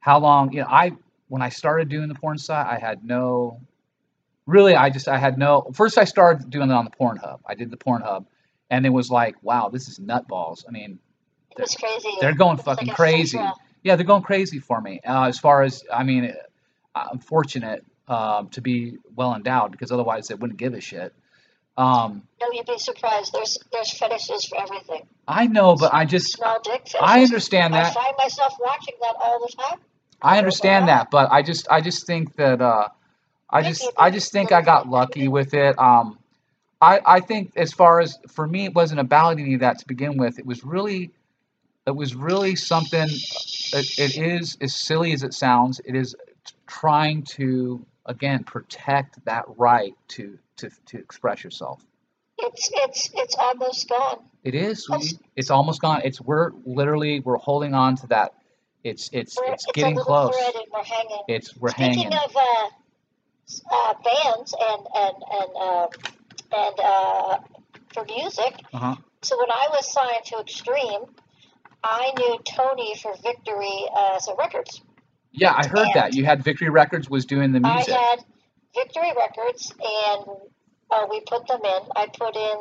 how long you know I when I started doing the porn site I had no really I just I had no first I started doing it on the Pornhub. I did the Pornhub and it was like, wow, this is nutballs. I mean, crazy. they're going It was fucking like crazy. Yeah, they're going crazy for me. Uh, as far as I mean, I'm fortunate um, to be well endowed because otherwise they wouldn't give a shit. Um, No, you'd be surprised. There's there's fetishes for everything. I know, but I just Small dick fetishes. I understand that. I find myself watching that all the time. I understand that, but I just I just think that uh, I just it's I just think I got lucky with it. Um, I I think as far as for me, it wasn't about any of that to begin with. It was really it was really something. It, it is as silly as it sounds. It is trying to again protect that right to to to express yourself. It's it's it's almost gone. It is. It's almost gone. It's we're literally we're holding on to that. It's it's We're, it's a getting close. we're hanging. It's we're Speaking hanging. of uh, uh, bands and and and uh, and uh, for music, Uh huh. so when I was signed to Extreme, I knew Tony for Victory uh, so records. Yeah, I heard And- that. You had Victory Records was doing the music. I had Victory Records, and uh, we put them in. I put in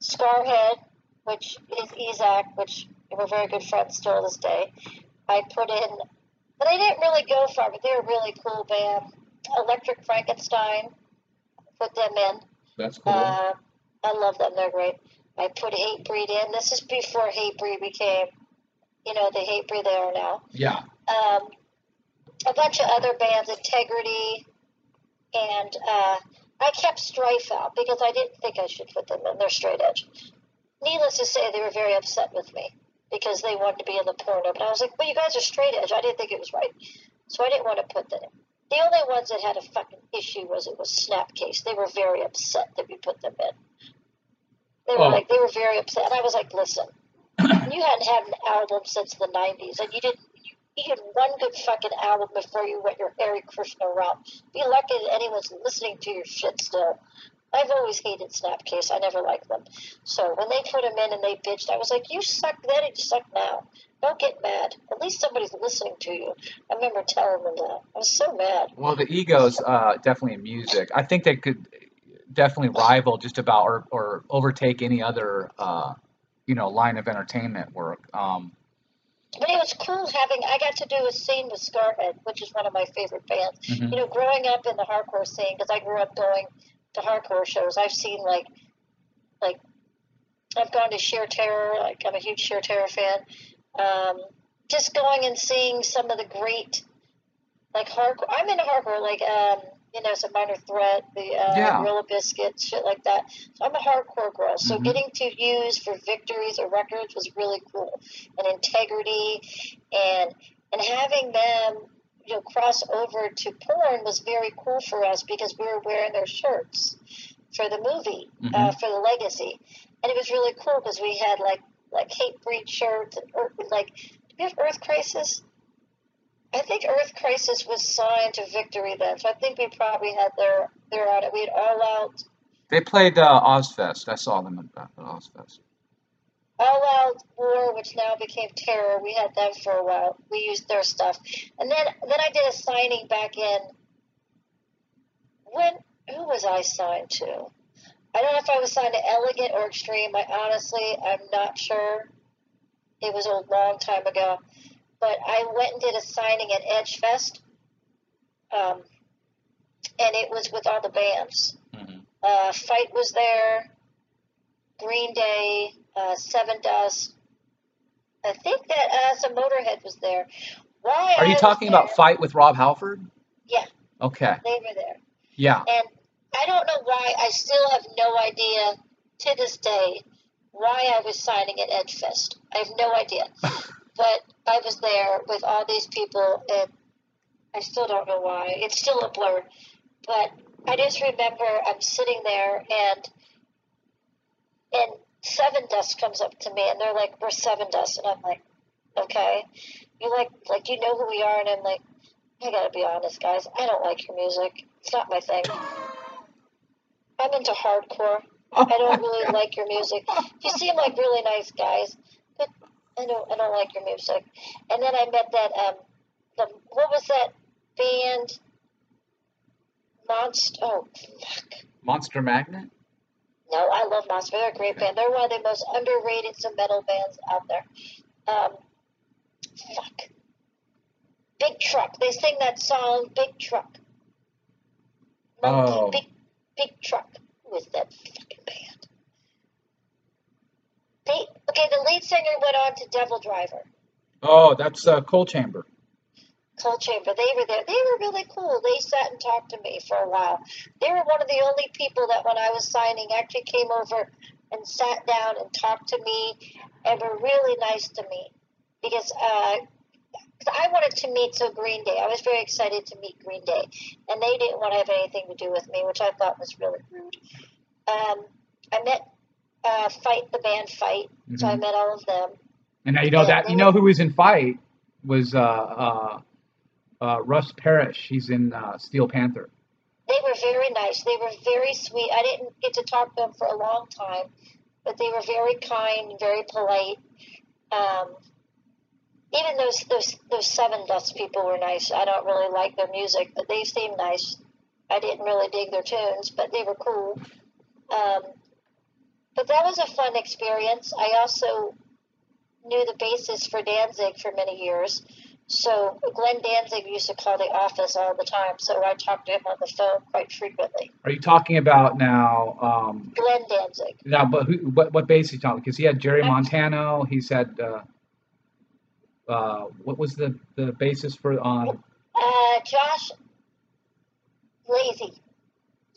Scarhead, which is Ezak, which we're very good friends still to this day. I put in, but they didn't really go far, but they're a really cool band. Electric Frankenstein, put them in. That's cool. Uh, I love them. They're great. I put Hatebreed in. This is before Hatebreed became, you know, the Hatebreed they are now. yeah. Um, a bunch of other bands, Integrity, and uh, I kept Strife out because I didn't think I should put them in. They're straight edge. Needless to say, they were very upset with me because they wanted to be in the porno. But I was like, well, you guys are straight edge. I didn't think it was right. So I didn't want to put them in. The only ones that had a fucking issue was it was Snapcase. They were very upset that we put them in. They were Oh. like, they were very upset. And I was like, listen, you hadn't had an album since the 90s, and you didn't. You, you had one good fucking album before you went your Hare Krishna route. Be lucky that anyone's listening to your shit still. I've always hated Snapcase. I never liked them. So when they put them in and they bitched, I was like, you suck then and you suck now. Don't get mad. At least somebody's listening to you. I remember telling them that. I was so mad. Well, the egos uh, definitely in music. I think they could definitely rival just about or, or overtake any other uh, you know line of entertainment work. Um, But it was cool having, I got to do a scene with Scarhead, which is one of my favorite bands. mhm. you know, growing up in the hardcore scene, because I grew up going to hardcore shows, I've seen like, like, I've gone to Sheer Terror, like I'm a huge Sheer Terror fan. Um, just going and seeing some of the great, like hardcore. I'm into hardcore, like um, you know, some Minor Threat, the uh, Yeah. Gorilla Biscuits, shit like that. So I'm a hardcore girl. So Mhm. getting to use for victories or records was really cool, and integrity, and and having them you know cross over to porn was very cool for us because we were wearing their shirts for the movie uh, for the legacy. And it was really cool because we had like like Hatebreed shirts and Earth, like do we have earth crisis? I think earth crisis was signed to victory then so i think we probably had their their on it. We had all out. They played uh, Ozzfest. I saw them at, at Ozzfest. All out war which now became terror. We had them for a while. We used their stuff. And then then i did a signing back in. When who was i signed to? I don't know if i was signed to elegant or extreme. I honestly i'm not sure. It was a long time ago. But i went and did a signing at edgefest um, and it was with all the bands. Mhm. uh, fight was there. Green day uh, Sevendust. I think that uh, some Motorhead was there. Why? Are you talking about there- Fight with Rob Halford? Yeah. Okay. They were there, Yeah. and I don't know why. I still have no idea to this day why I was signing at Edgefest. I have no idea, but I was there with all these people, and I still don't know why. It's still a blur, but I just remember I'm sitting there and and Sevendust comes up to me and they're like, "We're Sevendust," and I'm like, "Okay." You like like you know who we are, and I'm like, I gotta be honest, guys. I don't like your music. It's not my thing. I'm into hardcore. I don't really like your music. You seem like really nice guys, but I don't I don't like your music. And then I met that um the what was that band? Monster. Oh fuck. Monster Magnet. No, I love Monster. They're a great band. They're one of the most underrated some metal bands out there. Um, fuck. Big Truck. They sing that song, Big Truck. Monkey, Oh. Big, Big Truck. Who is that fucking band? They, okay, the lead singer went on to Devil Driver. Oh, that's uh, Coal Chamber. Coal Chamber. They were there. They were really cool. They sat and talked to me for a while. They were one of the only people that when I was signing actually came over and sat down and talked to me and were really nice to me because uh, I wanted to meet so Green Day. I was very excited to meet Green Day, and they didn't want to have anything to do with me, which I thought was really rude. Um, I met uh, Fight the band Fight, so I Mhm. met all of them. And now you know that you know who was in Fight was uh, uh, uh, Russ Parrish. He's in uh, Steel Panther. They were very nice. They were very sweet. I didn't get to talk to them for a long time, but they were very kind, very polite. Um, even those those those Sevendust people were nice. I don't really like their music, but they seemed nice. I didn't really dig their tunes, but they were cool. Um, but that was a fun experience. I also knew the bassist for Danzig for many years. So Glenn Danzig used to call the office all the time, so I talked to him on the phone quite frequently. Are you talking about now? Um, Glenn Danzig. now, but who, what what bass you talking? Because he had Jerry Montano. He's had uh, uh, what was the the basis for on? Uh, Josh Lazie.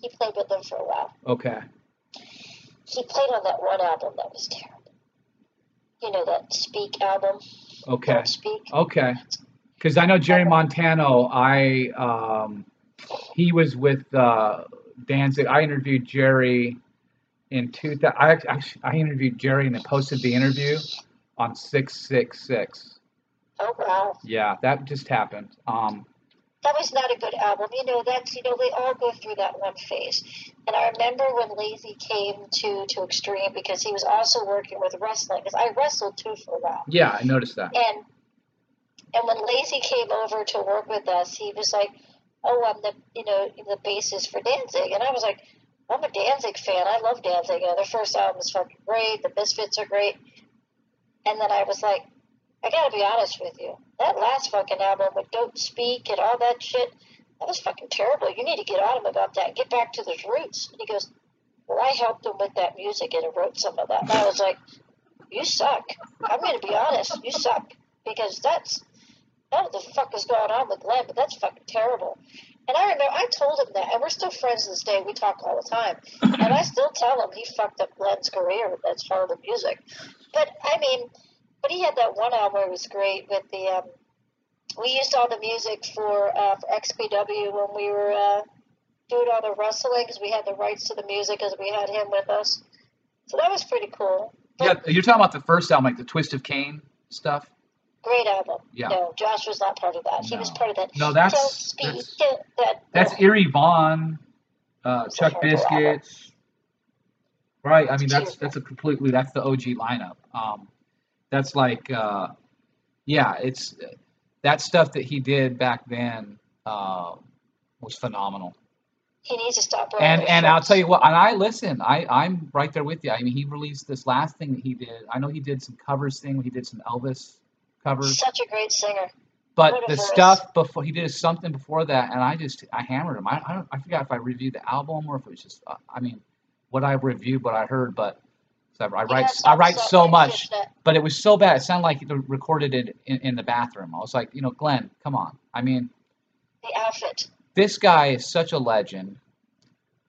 He played with them for a while. Okay, He played on that one album that was terrible. You know that Speak album. Okay, okay. Because I know Jerry Montano. I um, he was with uh, Danzig. I interviewed Jerry in two. I actually I interviewed Jerry and then posted the interview on six six six. Oh wow, Yeah, that just happened. Um, that was not a good album. You know that's you know they all go through that one phase. And I remember when Lazie came to to Extreme because he was also working with wrestling. Because I wrestled too for a while. yeah, I noticed that. And and when Lazie came over to work with us, he was like, "Oh, I'm the you know the bassist for Danzig," and I was like, "I'm a Danzig fan. I love Danzig. You know, their first album is fucking great. The Misfits are great." And then I was like, "I gotta be honest with you. That last fucking album with Don't Speak and all that shit, that was fucking terrible. You need to get on him about that. Get back to those roots." And he goes, "Well, I helped him with that music and I wrote some of that." And I was like, "You suck. I'm gonna be honest. You suck." Because that's know what the fuck is going on with Glenn, but that's fucking terrible. And I remember I told him that, and we're still friends to this day. We talk all the time, and I still tell him he fucked up Glenn's career with that horrible music. But I mean, but he had that one album where it was great with the. Um, we used all the music for uh, for XPW when we were uh, doing all the wrestling because we had the rights to the music because we had him with us. So that was pretty cool. Yeah, you're talking about the first album, like the Twist of Cain stuff. Great album. Yeah. No, Josh was not part of that. He was part of that. No, that's that's, that. that's oh, Eerie Von, uh, Chuck horrible album. Biscuits. Right. I mean, that's that's a completely that's the OG lineup. Um, that's like, uh, yeah, it's that stuff that he did back then uh, was phenomenal. He needs to stop. And and I'll tell you what, and I listen, I I'm right there with you. I mean, he released this last thing that he did. I know he did some covers thing. He did some Elvis covers. Such a great singer. But What the stuff before he did something before that, and I just I hammered him. I I, don't, I forgot if I reviewed the album or if it was just uh, I mean what I reviewed, what I heard, but I, write I write so much, but it was so bad. It sounded like he recorded it in, in the bathroom. I was like, you know, Glenn, come on. I mean, The outfit. this guy is such a legend,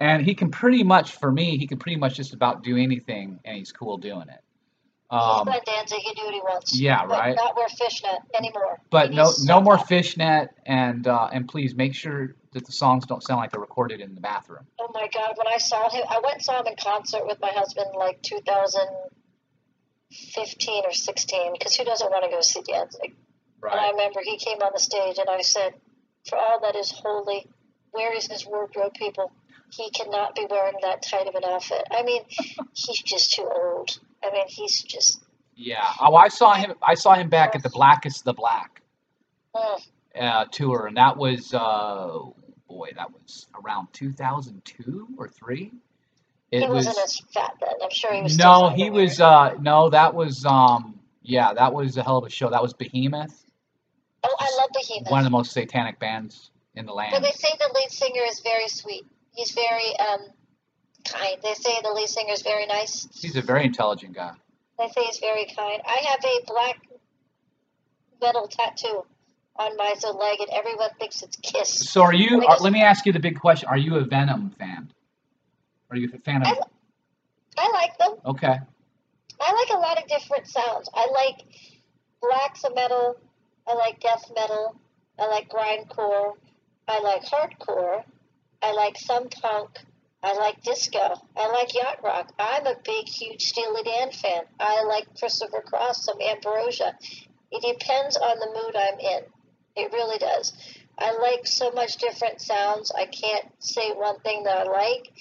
and he can pretty much for me, he can pretty much just about do anything, and he's cool doing it. He's Um, Glenn Danzig. He can do what he wants. yeah, But right. not wear fishnet anymore. But no, needs no more fishnet, and uh, and please make sure that the songs don't sound like they're recorded in the bathroom. Oh my God! When I saw him, I went and saw him in concert with my husband like 2015 or 16. Because who doesn't want to go see Danzig? And I remember he came on the stage, and I said, "For all that is holy, where is his wardrobe, people? He cannot be wearing that tight of an outfit. I mean, he's just too old. I mean, he's just." Yeah. Oh, I saw him. I saw him back at the Blackest the Black Mm, uh, tour, and that was uh, boy, that was around 2002 or three. It he was wasn't as fat then. I'm sure he was. no, he was uh, no, that was um, yeah, that was a hell of a show. That was Behemoth, Oh, I love Behemoth. one of the most satanic bands in the land. But they say the lead singer is very sweet. He's very um kind. They say the lead singer is very nice. He's a very intelligent guy. They say he's very kind. I have a black metal tattoo on my so leg, and everyone thinks it's Kiss. So are you? Are, let me ask you the big question: Are you a Venom fan? Are you a fan of? I- I like them. Okay. I like a lot of different sounds. I like black metal. I like death metal. I like grindcore. I like hardcore. I like some punk. I like disco. I like yacht rock. I'm a big, huge Steely Dan fan. I like Christopher Cross, some Ambrosia. It depends on the mood I'm in. It really does. I like so much different sounds. I can't say one thing that I like,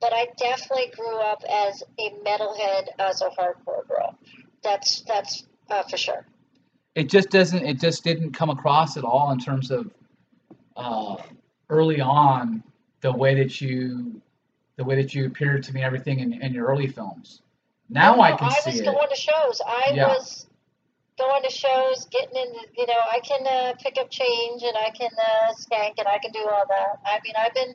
but I definitely grew up as a metalhead, as a hardcore girl. That's that's uh, for sure. It just doesn't. It just didn't come across at all in terms of uh, early on the way that you the way that you appeared to me everything in, in your early films. Now No, I can see it. I was going to shows. I Yeah. was going to shows, getting in. You know, I can uh, pick up change and I can uh, skank and I can do all that. I mean, I've been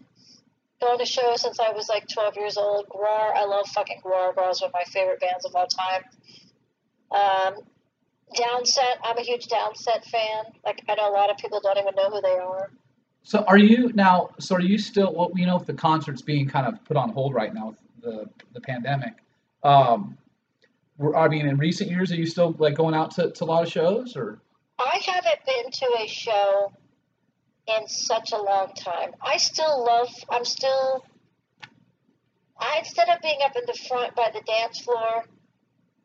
going to shows since I was like 12 years old. Gwar, I love fucking Gwar. Gwar's one of my favorite bands of all time. Um, Downset, I'm a huge Downset fan. Like, I know a lot of people don't even know who they are. So are you now? So are you still? Well, you know, if the concert's being kind of put on hold right now with the the pandemic, um, were- I mean, in recent years, are you still like going out to, to a lot of shows or? I haven't been to a show in such a long time. I still love, I'm still, I, instead of being up in the front by the dance floor,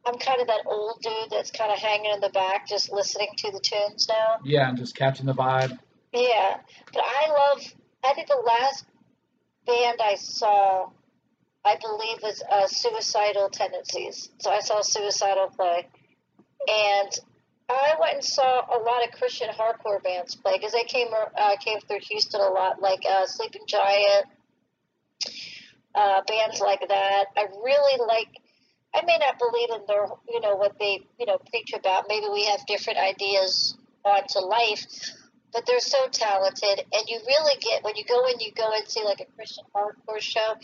I'm kind of that old dude that's kind of hanging in the back just listening to the tunes now. Yeah, and just catching the vibe. Yeah, but I love, I think the last band I saw, I believe, was uh, Suicidal Tendencies. So I saw Suicidal play. And I went and saw a lot of Christian hardcore bands play because they came uh, came through Houston a lot, like uh, Sleeping Giant, uh, bands like that. I really like. I may not believe in their, you know, what they, you know, preach about. Maybe we have different ideas onto life, but they're so talented, and you really get when you go in, you go and see like a Christian hardcore show.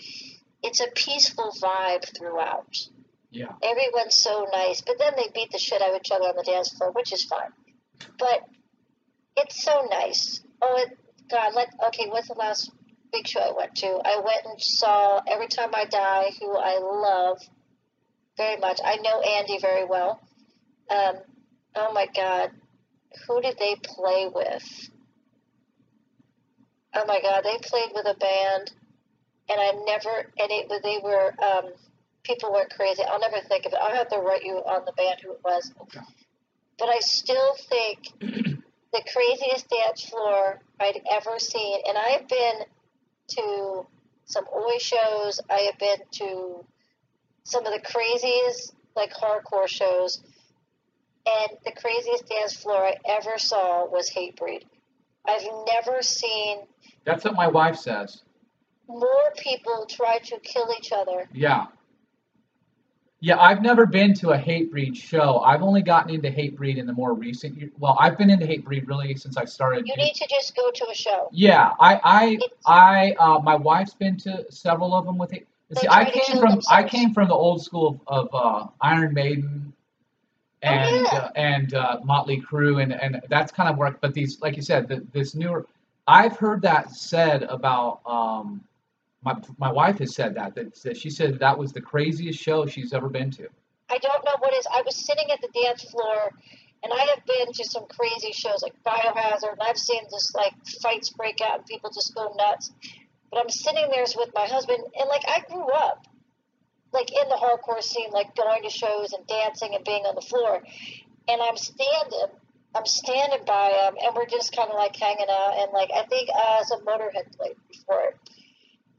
It's a peaceful vibe throughout Yeah. everyone's so nice, but then they beat the shit out of each other on the dance floor, which is fine. But it's so nice. Oh, it, God, let okay. What's the last big show I went to? I went and saw Every Time I Die, who I love very much. I know Andy very well. Um, oh my God, who did they play with? Oh my God, they played with a band, and I never and it they were. Um, people went crazy. I'll never think of it. I'll have to write you on the band who it was. But I still think the craziest dance floor I'd ever seen, and I've been to some Oi shows. I have been to some of the craziest like hardcore shows, and the craziest dance floor I ever saw was Hatebreed. I've never seen That's what my wife says. More people try to kill each other. Yeah. Yeah, I've never been to a Hatebreed show. I've only gotten into Hatebreed in the more recent year. Well, I've been into Hatebreed really since I started. You need to just go to a show. Yeah, I, I, It's- I, uh, my wife's been to several of them with it. See, I came from, I came from the old school of, of uh, Iron Maiden, Oh, and yeah. uh, and uh, Motley Crue, and and that's kind of work. But these, like you said, the, this newer, I've heard that said about. Um, my my wife has said that, that that she said that was the craziest show she's ever been to. I don't know what is. I was sitting at the dance floor, and I have been to some crazy shows like Biohazard, and I've seen just like fights break out and people just go nuts. But I'm sitting there with my husband, and like I grew up, like in the hardcore scene, like going to shows and dancing and being on the floor, and I'm standing. I'm standing by him, and we're just kind of like hanging out, and like I think uh, some Motorhead played before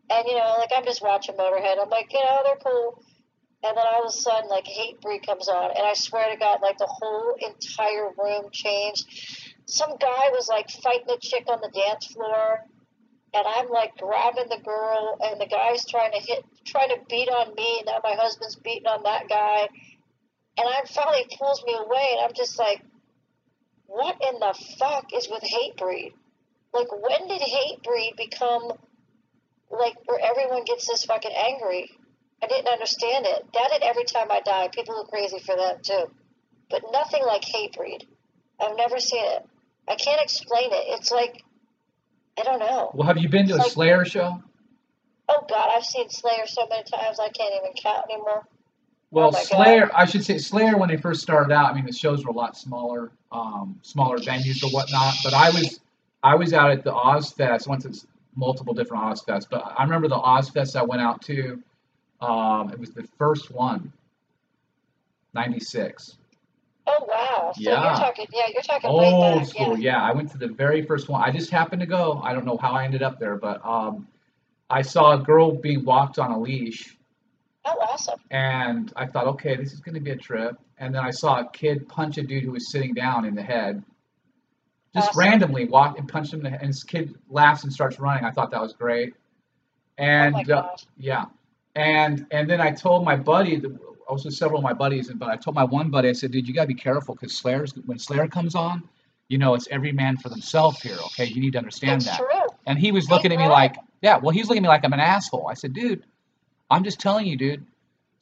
and you know, like I'm just watching Motorhead. I'm like, you know, they're cool. And then all of a sudden, like Hatebreed comes on, and I swear to God, like the whole entire room changed. Some guy was like fighting a chick on the dance floor, and I'm like grabbing the girl, and the guy's trying to hit, trying to beat on me, and now my husband's beating on that guy, and I finally pulls me away, and I'm just like, what in the fuck is with Hatebreed? Like, when did Hatebreed become like where everyone gets this fucking angry? I didn't understand it. That and every time I die, people go crazy for that too. But nothing like Hatebreed. I've never seen it. I can't explain it. It's like I don't know. Well, have you been to a like- Slayer show? Oh God, I've seen Slayer so many times I can't even count anymore. Well, Oh my God. Slayer, I should say Slayer when they first started out. I mean, the shows were a lot smaller, um, smaller venues or whatnot. But I was, I was out at the Ozzfest. I went to s- multiple different Ozzfests, but I remember the Ozzfest I went out to. Um, it was the first one, '96. Oh wow. So Yeah. you're talking yeah, you're talking Old back. school, Yeah. yeah. I went to the very first one. I just happened to go. I don't know how I ended up there, but um, I saw a girl being walked on a leash Oh, awesome. And I thought, okay, this is going to be a trip. And then I saw a kid punch a dude who was sitting down in the head. Just Awesome. randomly walk and punch him in the head. And this kid laughs and starts running. I thought that was great. And oh uh, yeah. And and then I told my buddy, I was with several of my buddies, and but I told my one buddy, I said, dude, you gotta be careful because Slayer's when Slayer comes on, you know, it's every man for themselves here. Okay, you need to understand It's that. true. And he was looking at me Right. like, yeah, well, he's looking at me like I'm an asshole. I said, dude, I'm just telling you, dude,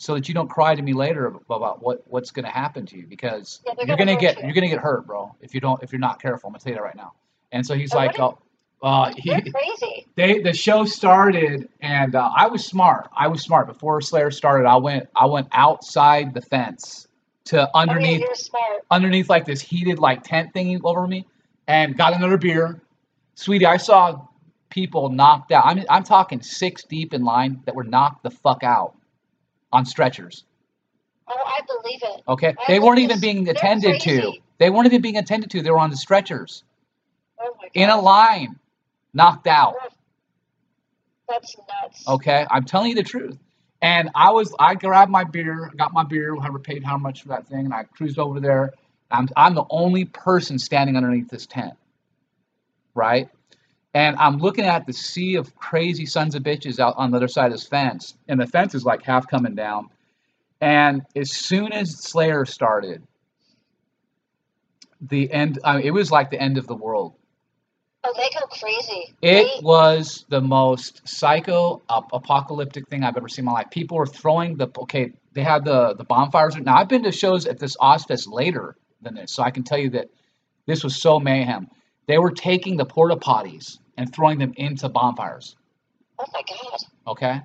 so that you don't cry to me later about what what's gonna happen to you because Yeah, you're gonna gonna get you. you're gonna get hurt, bro, if you don't if you're not careful. I'm gonna tell you that right now. And so he's Oh, like, oh, uh, he, crazy. they the show started and uh, I was smart. I was smart before Slayer started. I went I went outside the fence to Oh, yeah, underneath underneath like this heated like tent thingy over me and got another beer. Sweetie, I saw people knocked out. I'm I'm talking six deep in line that were knocked the fuck out on stretchers. Oh, I believe it. Okay, I they weren't even being attended to. They weren't even being attended to. They were on the stretchers Oh my god. in a line, knocked out. Oh, that's nuts. Okay, I'm telling you the truth. And I was, I grabbed my beer, got my beer, whoever paid how much for that thing, and I cruised over there. I'm, I'm the only person standing underneath this tent, right? And I'm looking at the sea of crazy sons of bitches out on the other side of this fence, and the fence is like half coming down. And as soon as Slayer started, the end, uh, it was like the end of the world. Oh, they go crazy. It They- was the most psycho ap- apocalyptic thing I've ever seen in my life. People were throwing the okay. They had the the bonfires. Now I've been to shows at this Ozzfest later than this, so I can tell you that this was so mayhem. They were taking the porta potties and throwing them into bonfires. oh my god. Okay,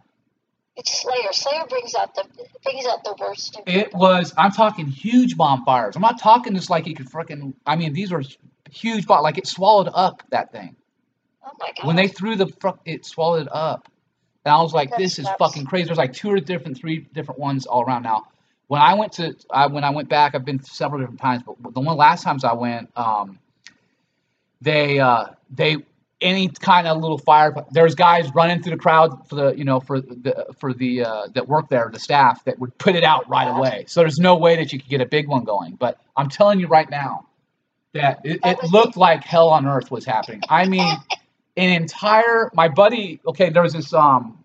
It's Slayer. Slayer brings out the brings out the worst it was. I'm talking huge bonfires. I'm not talking just like you could freaking. I mean, these were huge. Bon- like it swallowed up that thing. Oh my god. when they threw the fuck, it swallowed it up. And I was like, That's this is nuts. fucking crazy. There's like two or different, three different ones all around now. When I went to, I, when I went back, I've been several different times, but the one last times I went, um, they, uh, they, any kind of little fire, there's guys running through the crowd for the, you know, for the, for the, uh, that work there, the staff that would put it out right away. So there's no way that you could get a big one going. But I'm telling you right now that it, it looked like hell on earth was happening. I mean, an entire my buddy okay there was this um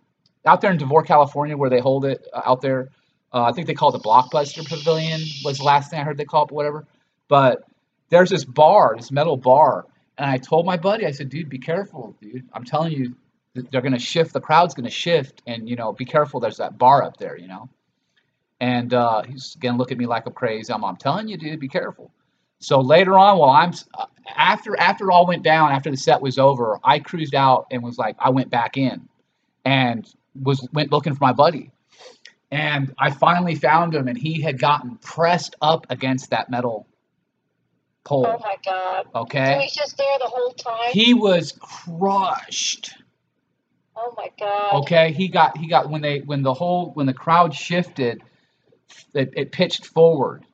out there in devore california where they hold it uh, out there uh, i think they call it the blockbuster pavilion was the last thing i heard they call it whatever but there's this bar this metal bar and i told my buddy i said dude be careful dude. I'm telling you they're going to shift the crowd's going to shift and you know be careful there's that bar up there you know? And uh, he's going to look at me like i'm crazy. I'm, I'm telling you dude be careful. So later on, while I'm uh, after after it all went down, after the set was over, I cruised out and was like, I went back in, and was went looking for my buddy, and I finally found him, and he had gotten pressed up against that metal pole. Oh my god. So Okay, he's just there the whole time. he was crushed. oh my god. Okay, he got he got when they when the whole when the crowd shifted, it, it pitched forward.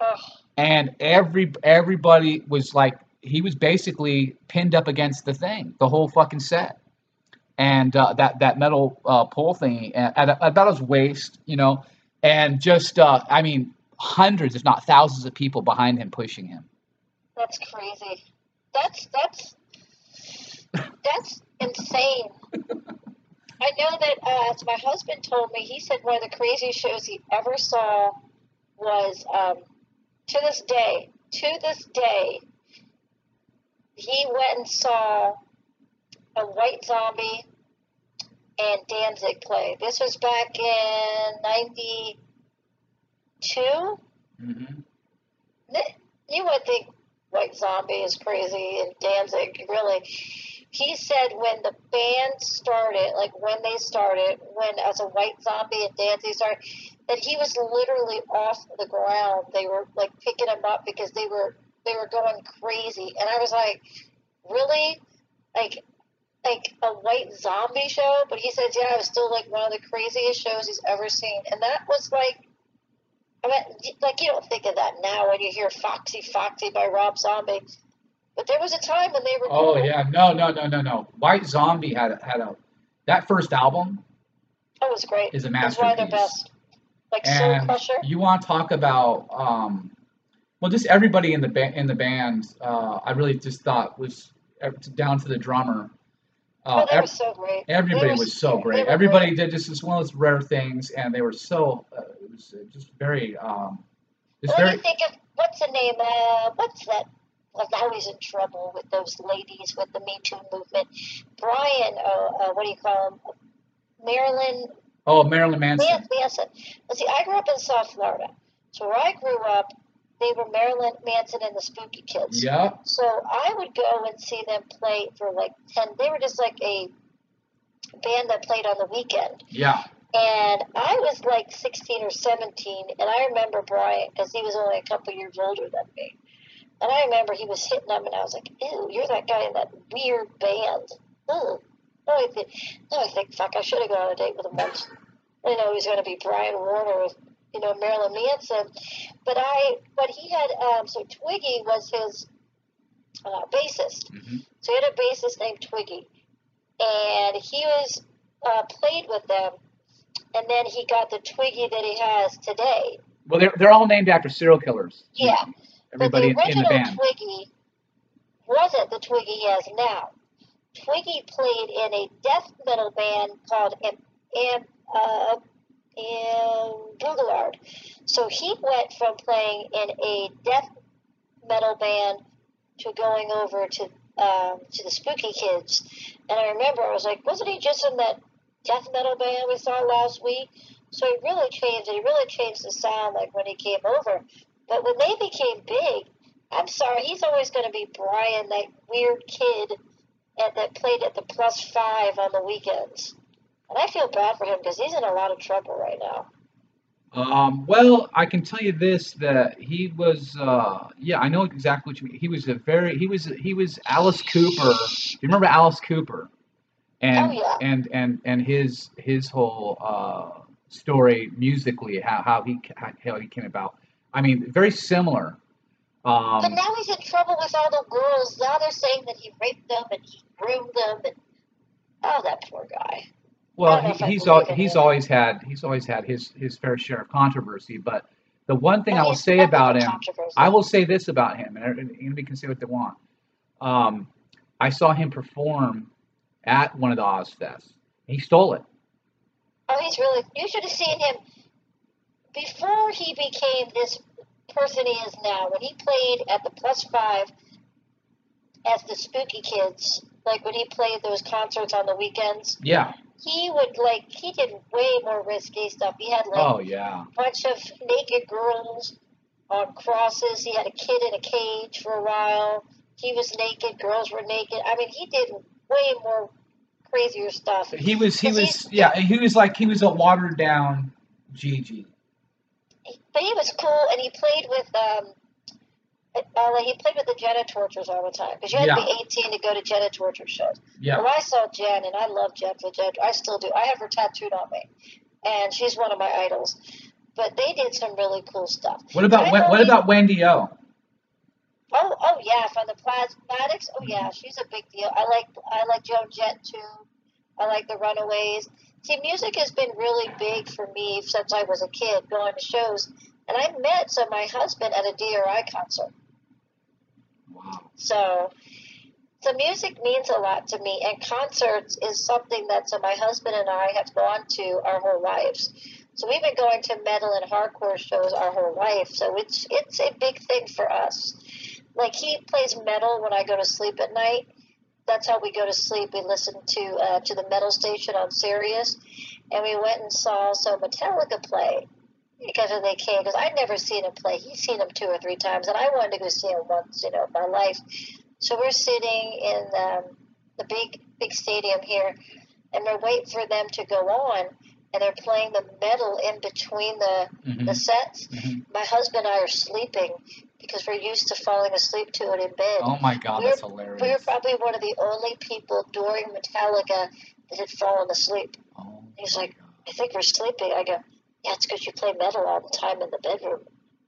Ugh. and every everybody was like he was basically pinned up against the thing the whole fucking set and uh, that that metal uh, pole thing at, at about his waist you know and just uh, i mean hundreds if not thousands of people behind him pushing him That's crazy. That's that's that's insane. I know that uh, as my husband told me, he said one of the craziest shows he ever saw was um, to this day. To this day, he went and saw a White Zombie and Danzig play. This was back in '92. mm-hmm. You would think White Zombie is crazy and Danzig, really. He said when the band started, like when they started, when as a White Zombie and Danzig started, that he was literally off the ground. They were like picking him up because they were they were going crazy, and I was like, really, like like a White Zombie show? But he says, yeah, it was still like one of the craziest shows he's ever seen, and that was like I mean, like you don't think of that now when you hear "Foxy Foxy" by Rob Zombie, but there was a time when they were. oh yeah no no no no no white zombie had a, had a that first album That was great. is a That's one of their masterpiece. best. Like Soul And Crusher. you want to talk about um, well, just everybody in the ba- in the band. Uh, I really just thought was down to the drummer. Uh, oh, they ev- were so great. everybody They were was so great. Everybody great. did just this one of those rare things, and they were so uh, it was uh, just very um, just What do you think of what's the name? Uh, what's that? Like now he's in trouble with those ladies with the Me Too movement. Brian, uh, uh, what do you call him? Marilyn oh Marilyn Manson. Man- Manson. Well, see, I grew up in South Florida, so where I grew up, they were Marilyn Manson and the Spooky Kids. Yeah, So I would go and see them play for like ten. They were just like a band that played on the weekend. yeah. And I was like 16 or 17, and I remember Brian because he was only a couple years older than me. And I remember he was hitting them, and I was like, "Ew, you're that guy in that weird band." Ew. No, I think, no, I think, fuck, I should have gone on a date with him once. I know he was going to be Brian Warner with, you know, Marilyn Manson. But I, but he had, um, so Twiggy was his uh, bassist. hmm So he had a bassist named Twiggy, and he was uh, played with them, and then he got the Twiggy that he has today. Well, they're they're all named after serial killers. Yeah, Everybody but the in, in the original band. Twiggy wasn't the Twiggy he has now. Twiggy played in a death metal band called Am, Am, uh, Amboog-a-Lard. So he went from playing in a death metal band to going over to um, to the Spooky Kids. And I remember I was like, wasn't he just in that death metal band we saw last week? So he really changed. He really changed the sound like when he came over. But when they became big, I'm sorry, he's always going to be Brian, that weird kid at, that played at the plus five on the weekends. And I feel bad for him because he's in a lot of trouble right now. Um, well, I can tell you this that he was uh, yeah, I know exactly what you mean. He was a very he was he was Alice Cooper. Do you remember Alice Cooper? And Oh, yeah. and and and his his whole uh, story musically how how he how, he came about. I mean, very similar. But Um, now he's in trouble with all the girls. Now they're saying that he raped them and he groomed them. And oh, that poor guy. well, I don't know he, he's al- he's him. always had he's always had his his fair share of controversy. But the one thing I will say about him. I will say this about him, and anybody can say what they want. Um, I saw him perform at one of the Ozzfests. He stole it. Oh, he's really. You should have seen him before he became this person he is now. When he played at the Plus Five as the Spooky Kids, like when he played those concerts on the weekends, Yeah. he would like he did way more risky stuff. He had like Oh yeah. a bunch of naked girls on crosses. He had a kid in a cage for a while. He was naked. Girls were naked. I mean, he did way more crazier stuff. He was. He was. Yeah. He was like. He was a watered down GG. but he was cool, and he played with um, uh, like he played with the Genitorturers all the time because you had to be 18 to go to Genitorturer shows. Yeah. Well, I saw Gen, and I love Gen for Gen. I still do. I have her tattooed on me, and she's one of my idols. But they did some really cool stuff. What about I what about Wendy O? Oh, oh yeah, from the Plasmatics. Oh yeah, she's a big deal. I like I like Joan Jett too. I like the Runaways. See, music has been really big for me since I was a kid, going to shows. And I met so my husband at a DRI concert. Wow. So, so music means a lot to me, and concerts is something that so my husband and I have gone to our whole lives. So we've been going to metal and hardcore shows our whole life. So it's it's a big thing for us. Like he plays metal when I go to sleep at night. That's how we go to sleep. We listen to uh, to the metal station on Sirius, and we went and saw so Metallica play because when they came. Because I'd never seen him play. He's seen him two or three times, and I wanted to go see him once, you know, in my life. So we're sitting in um, the big big stadium here, and we're waiting for them to go on, and they're playing the metal in between the hmm the sets. hmm My husband and I are sleeping because we're used to falling asleep to it in bed. Oh my God, We're- that's hilarious. We were probably one of the only people during Metallica that had fallen asleep. Oh He's like, God. I think we're sleeping. I go, yeah, it's because you play metal all the time in the bedroom.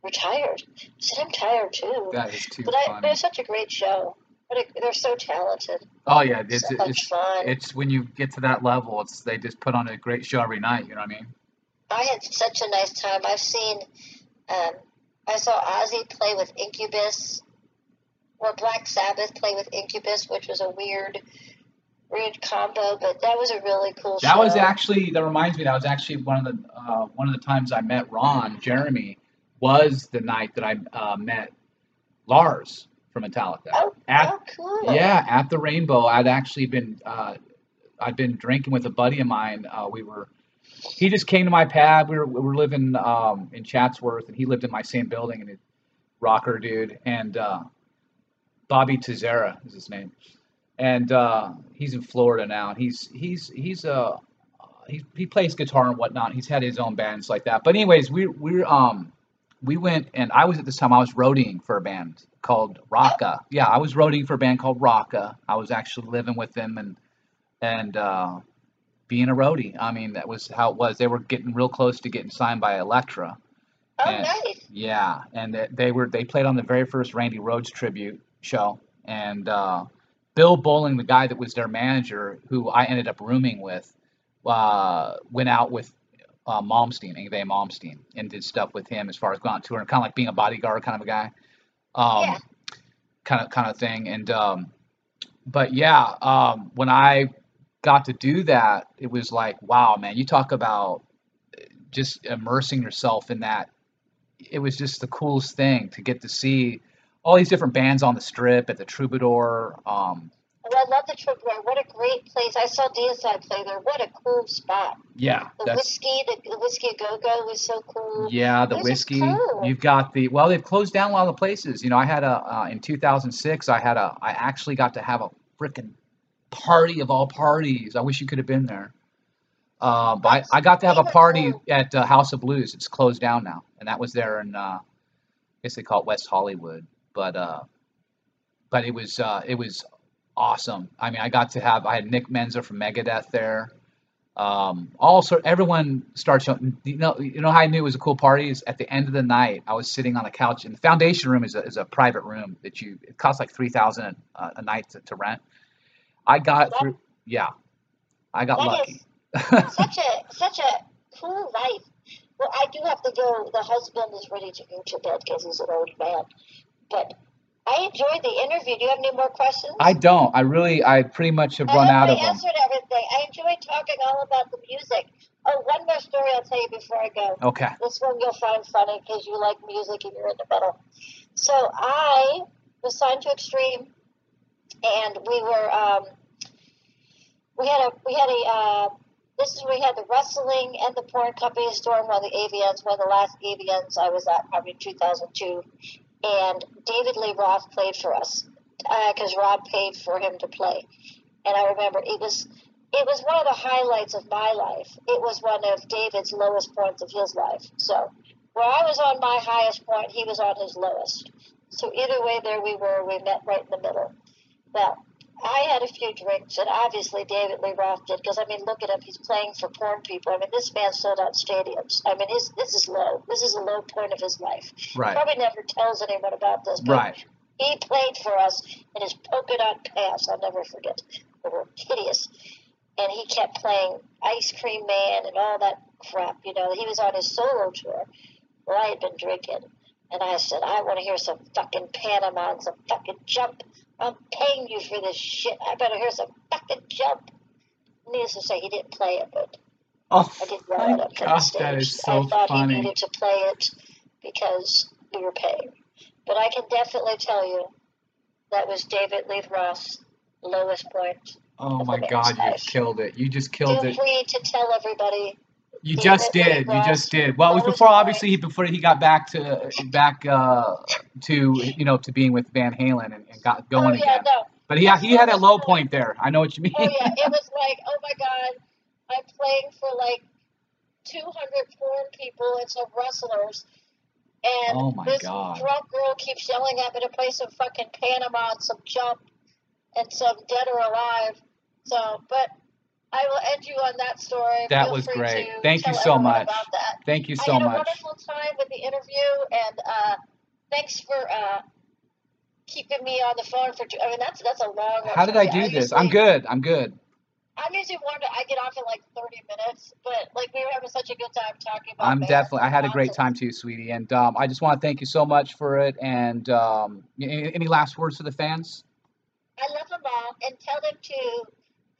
We're tired. I said, I'm tired too. That is too But I, it funny. was such a great show. But a, they're so talented. Oh yeah, it's so it's fun. it's when you get to that level, it's they just put on a great show every night. You know what I mean? I had such a nice time. I've seen, um, I saw Ozzy play with Incubus, or Black Sabbath play with Incubus, which was a weird, weird combo, but that was a really cool That show. was actually that reminds me. That was actually one of the uh, one of the times I met Ron Jeremy was the night that I uh, met Lars from Metallica. Oh, At oh, cool. yeah, at the Rainbow. I'd actually been uh, I'd been drinking with a buddy of mine. Uh, we were he just came to my pad. We were we were living um, in Chatsworth, and he lived in my same building. And he, rocker dude, and uh, Bobby Tizera is his name, and uh, he's in Florida now. And he's he's he's uh he he plays guitar and whatnot. He's had his own bands like that. But anyways, we we um we went and I was at this time I was roadieing for a band called Rocka. Yeah, I was roadieing for a band called Rocka. I was actually living with them and and uh, being a roadie. I mean, that was how it was. They were getting real close to getting signed by Elektra. Oh, and- nice. Yeah, and they, they were they played on the very first Randy Rhoads tribute show, and uh, Bill Bowling, the guy that was their manager, who I ended up rooming with, uh, went out with uh, Malmsteen, Malmsteen, and did stuff with him as far as going on tour and kind of like being a bodyguard kind of a guy, um, Yeah. kind of kind of thing. And um, but yeah, um, when I got to do that, it was like, wow, man, you talk about just immersing yourself in that it was just the coolest thing to get to see all these different bands on the strip at the Troubadour. Um, Oh, I love the Troubadour. What a great place. I saw Deicide play there. What a cool spot. yeah, The whiskey, the, the Whisky Go Go was so cool. yeah, the whiskey. cool. You've got the well, they've closed down a lot of the places. You know, I had a uh, in 2006. I had a I actually got to have a freaking party of all parties. I wish you could have been there. Uh, but I, I got to have a party at uh, House of Blues. It's closed down now, and that was there in uh, I guess they call it West Hollywood. But uh, but it was uh, it was awesome. I mean, I got to have I had Nick Menza from Megadeth there. Um, also, everyone starts showing. You know, you know how I knew it was a cool party is at the end of the night. I was sitting on a couch, and the foundation room is a, is a private room that you it costs like three thousand a, a night to, to rent. I got That- through. Yeah, I got lucky. such a such a cool life. Well, I do have to go. The husband is ready to go to bed because he's an old man. But I enjoyed the interview. Do you have any more questions? I don't. I really. I pretty much have I run out of them. answered everything. I enjoyed talking all about the music. Oh, one more story I'll tell you before I go. Okay. This one you'll find funny because you like music and you're in the middle. So I was signed to Extreme, and we were um, we had a we had a uh, this is we had the wrestling and the porn companies during one of the AVNs, one of the last AVNs I was at, probably 2002, and David Lee Roth played for us because Rob paid for him to play, and I remember it was it was one of the highlights of my life. It was one of David's lowest points of his life. So where I was on my highest point, he was on his lowest. So either way, there we were. We met right in the middle. Well, I had a few drinks, and obviously David Lee Roth did, because I mean, look at him. He's playing for porn people. I mean, this man sold out stadiums. I mean, his, this is low. This is a low point of his life. Right. Probably never tells anyone about this. But Right. he played for us in his polka dot pants. I'll never forget. They were hideous. And he kept playing Ice Cream Man and all that crap. You know, he was on his solo tour. Well, I had been drinking. And I said, I want to hear some fucking Panama and some fucking jump. I'm paying you for this shit. I better hear some fucking jump. Needless to say, he didn't play it, but Oh I did yell my at him from the stage. that is so I thought funny. he needed to play it because we were paying. But I can definitely tell you that was David Lee Roth's lowest point. Oh my God, you killed it. You just killed Feel it. free to tell everybody. You just did. You just did. Well, it was before, obviously, he before he got back to back uh, to you know to being with Van Halen and, and got going oh yeah, again. no. But he he had a low point there. I know what you mean. Oh yeah, it was like, oh my god, I'm playing for like 200 porn people and some wrestlers, and Oh my this God. drunk girl keeps yelling at me to play some fucking Panama and some jump and some Dead or Alive. So, but I will end you on that story. That Feel was great. Thank you so much. Thank you I so had a much. wonderful time with the interview, and uh, thanks for uh, keeping me on the phone for. Two, I mean, that's that's a long. How did I do usually- this? I'm good. I'm good. I'm usually one. to- I get off in like 30 minutes, but like we were having such a good time talking about. I'm definitely. I had a great time too, sweetie. And um, I just want to thank you so much for it. And um, any, any last words for the fans? I love them all, and tell them to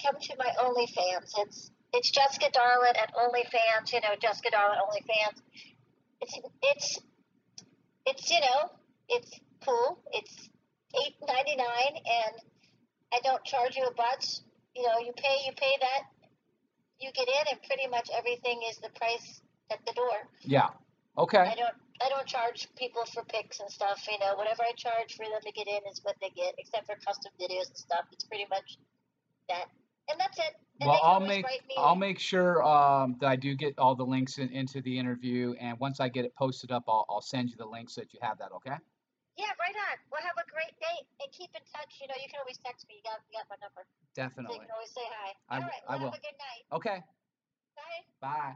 come to my OnlyFans. It's it's Jessica Darlin at OnlyFans. You know, Jessica Darlin OnlyFans. It's it's it's you know it's cool. It's eight ninety nine, and I don't charge you a bunch. You know, you pay you pay that, you get in, and pretty much everything is the price at the door. Yeah. Okay. I don't I don't charge people for pics and stuff. You know, whatever I charge for them to get in is what they get, except for custom videos and stuff. It's pretty much that, and that's it. And Well, I'll make I'll make sure um, that I do get all the links in, into the interview. And once I get it posted up, I'll, I'll send you the link so that you have that. Okay. Yeah, right on. Well, have a great day and keep in touch. You know, you can always text me. You got you got my number, so you Definitely. can always say hi. I All right. I will. have a good night. Okay. Bye. Bye.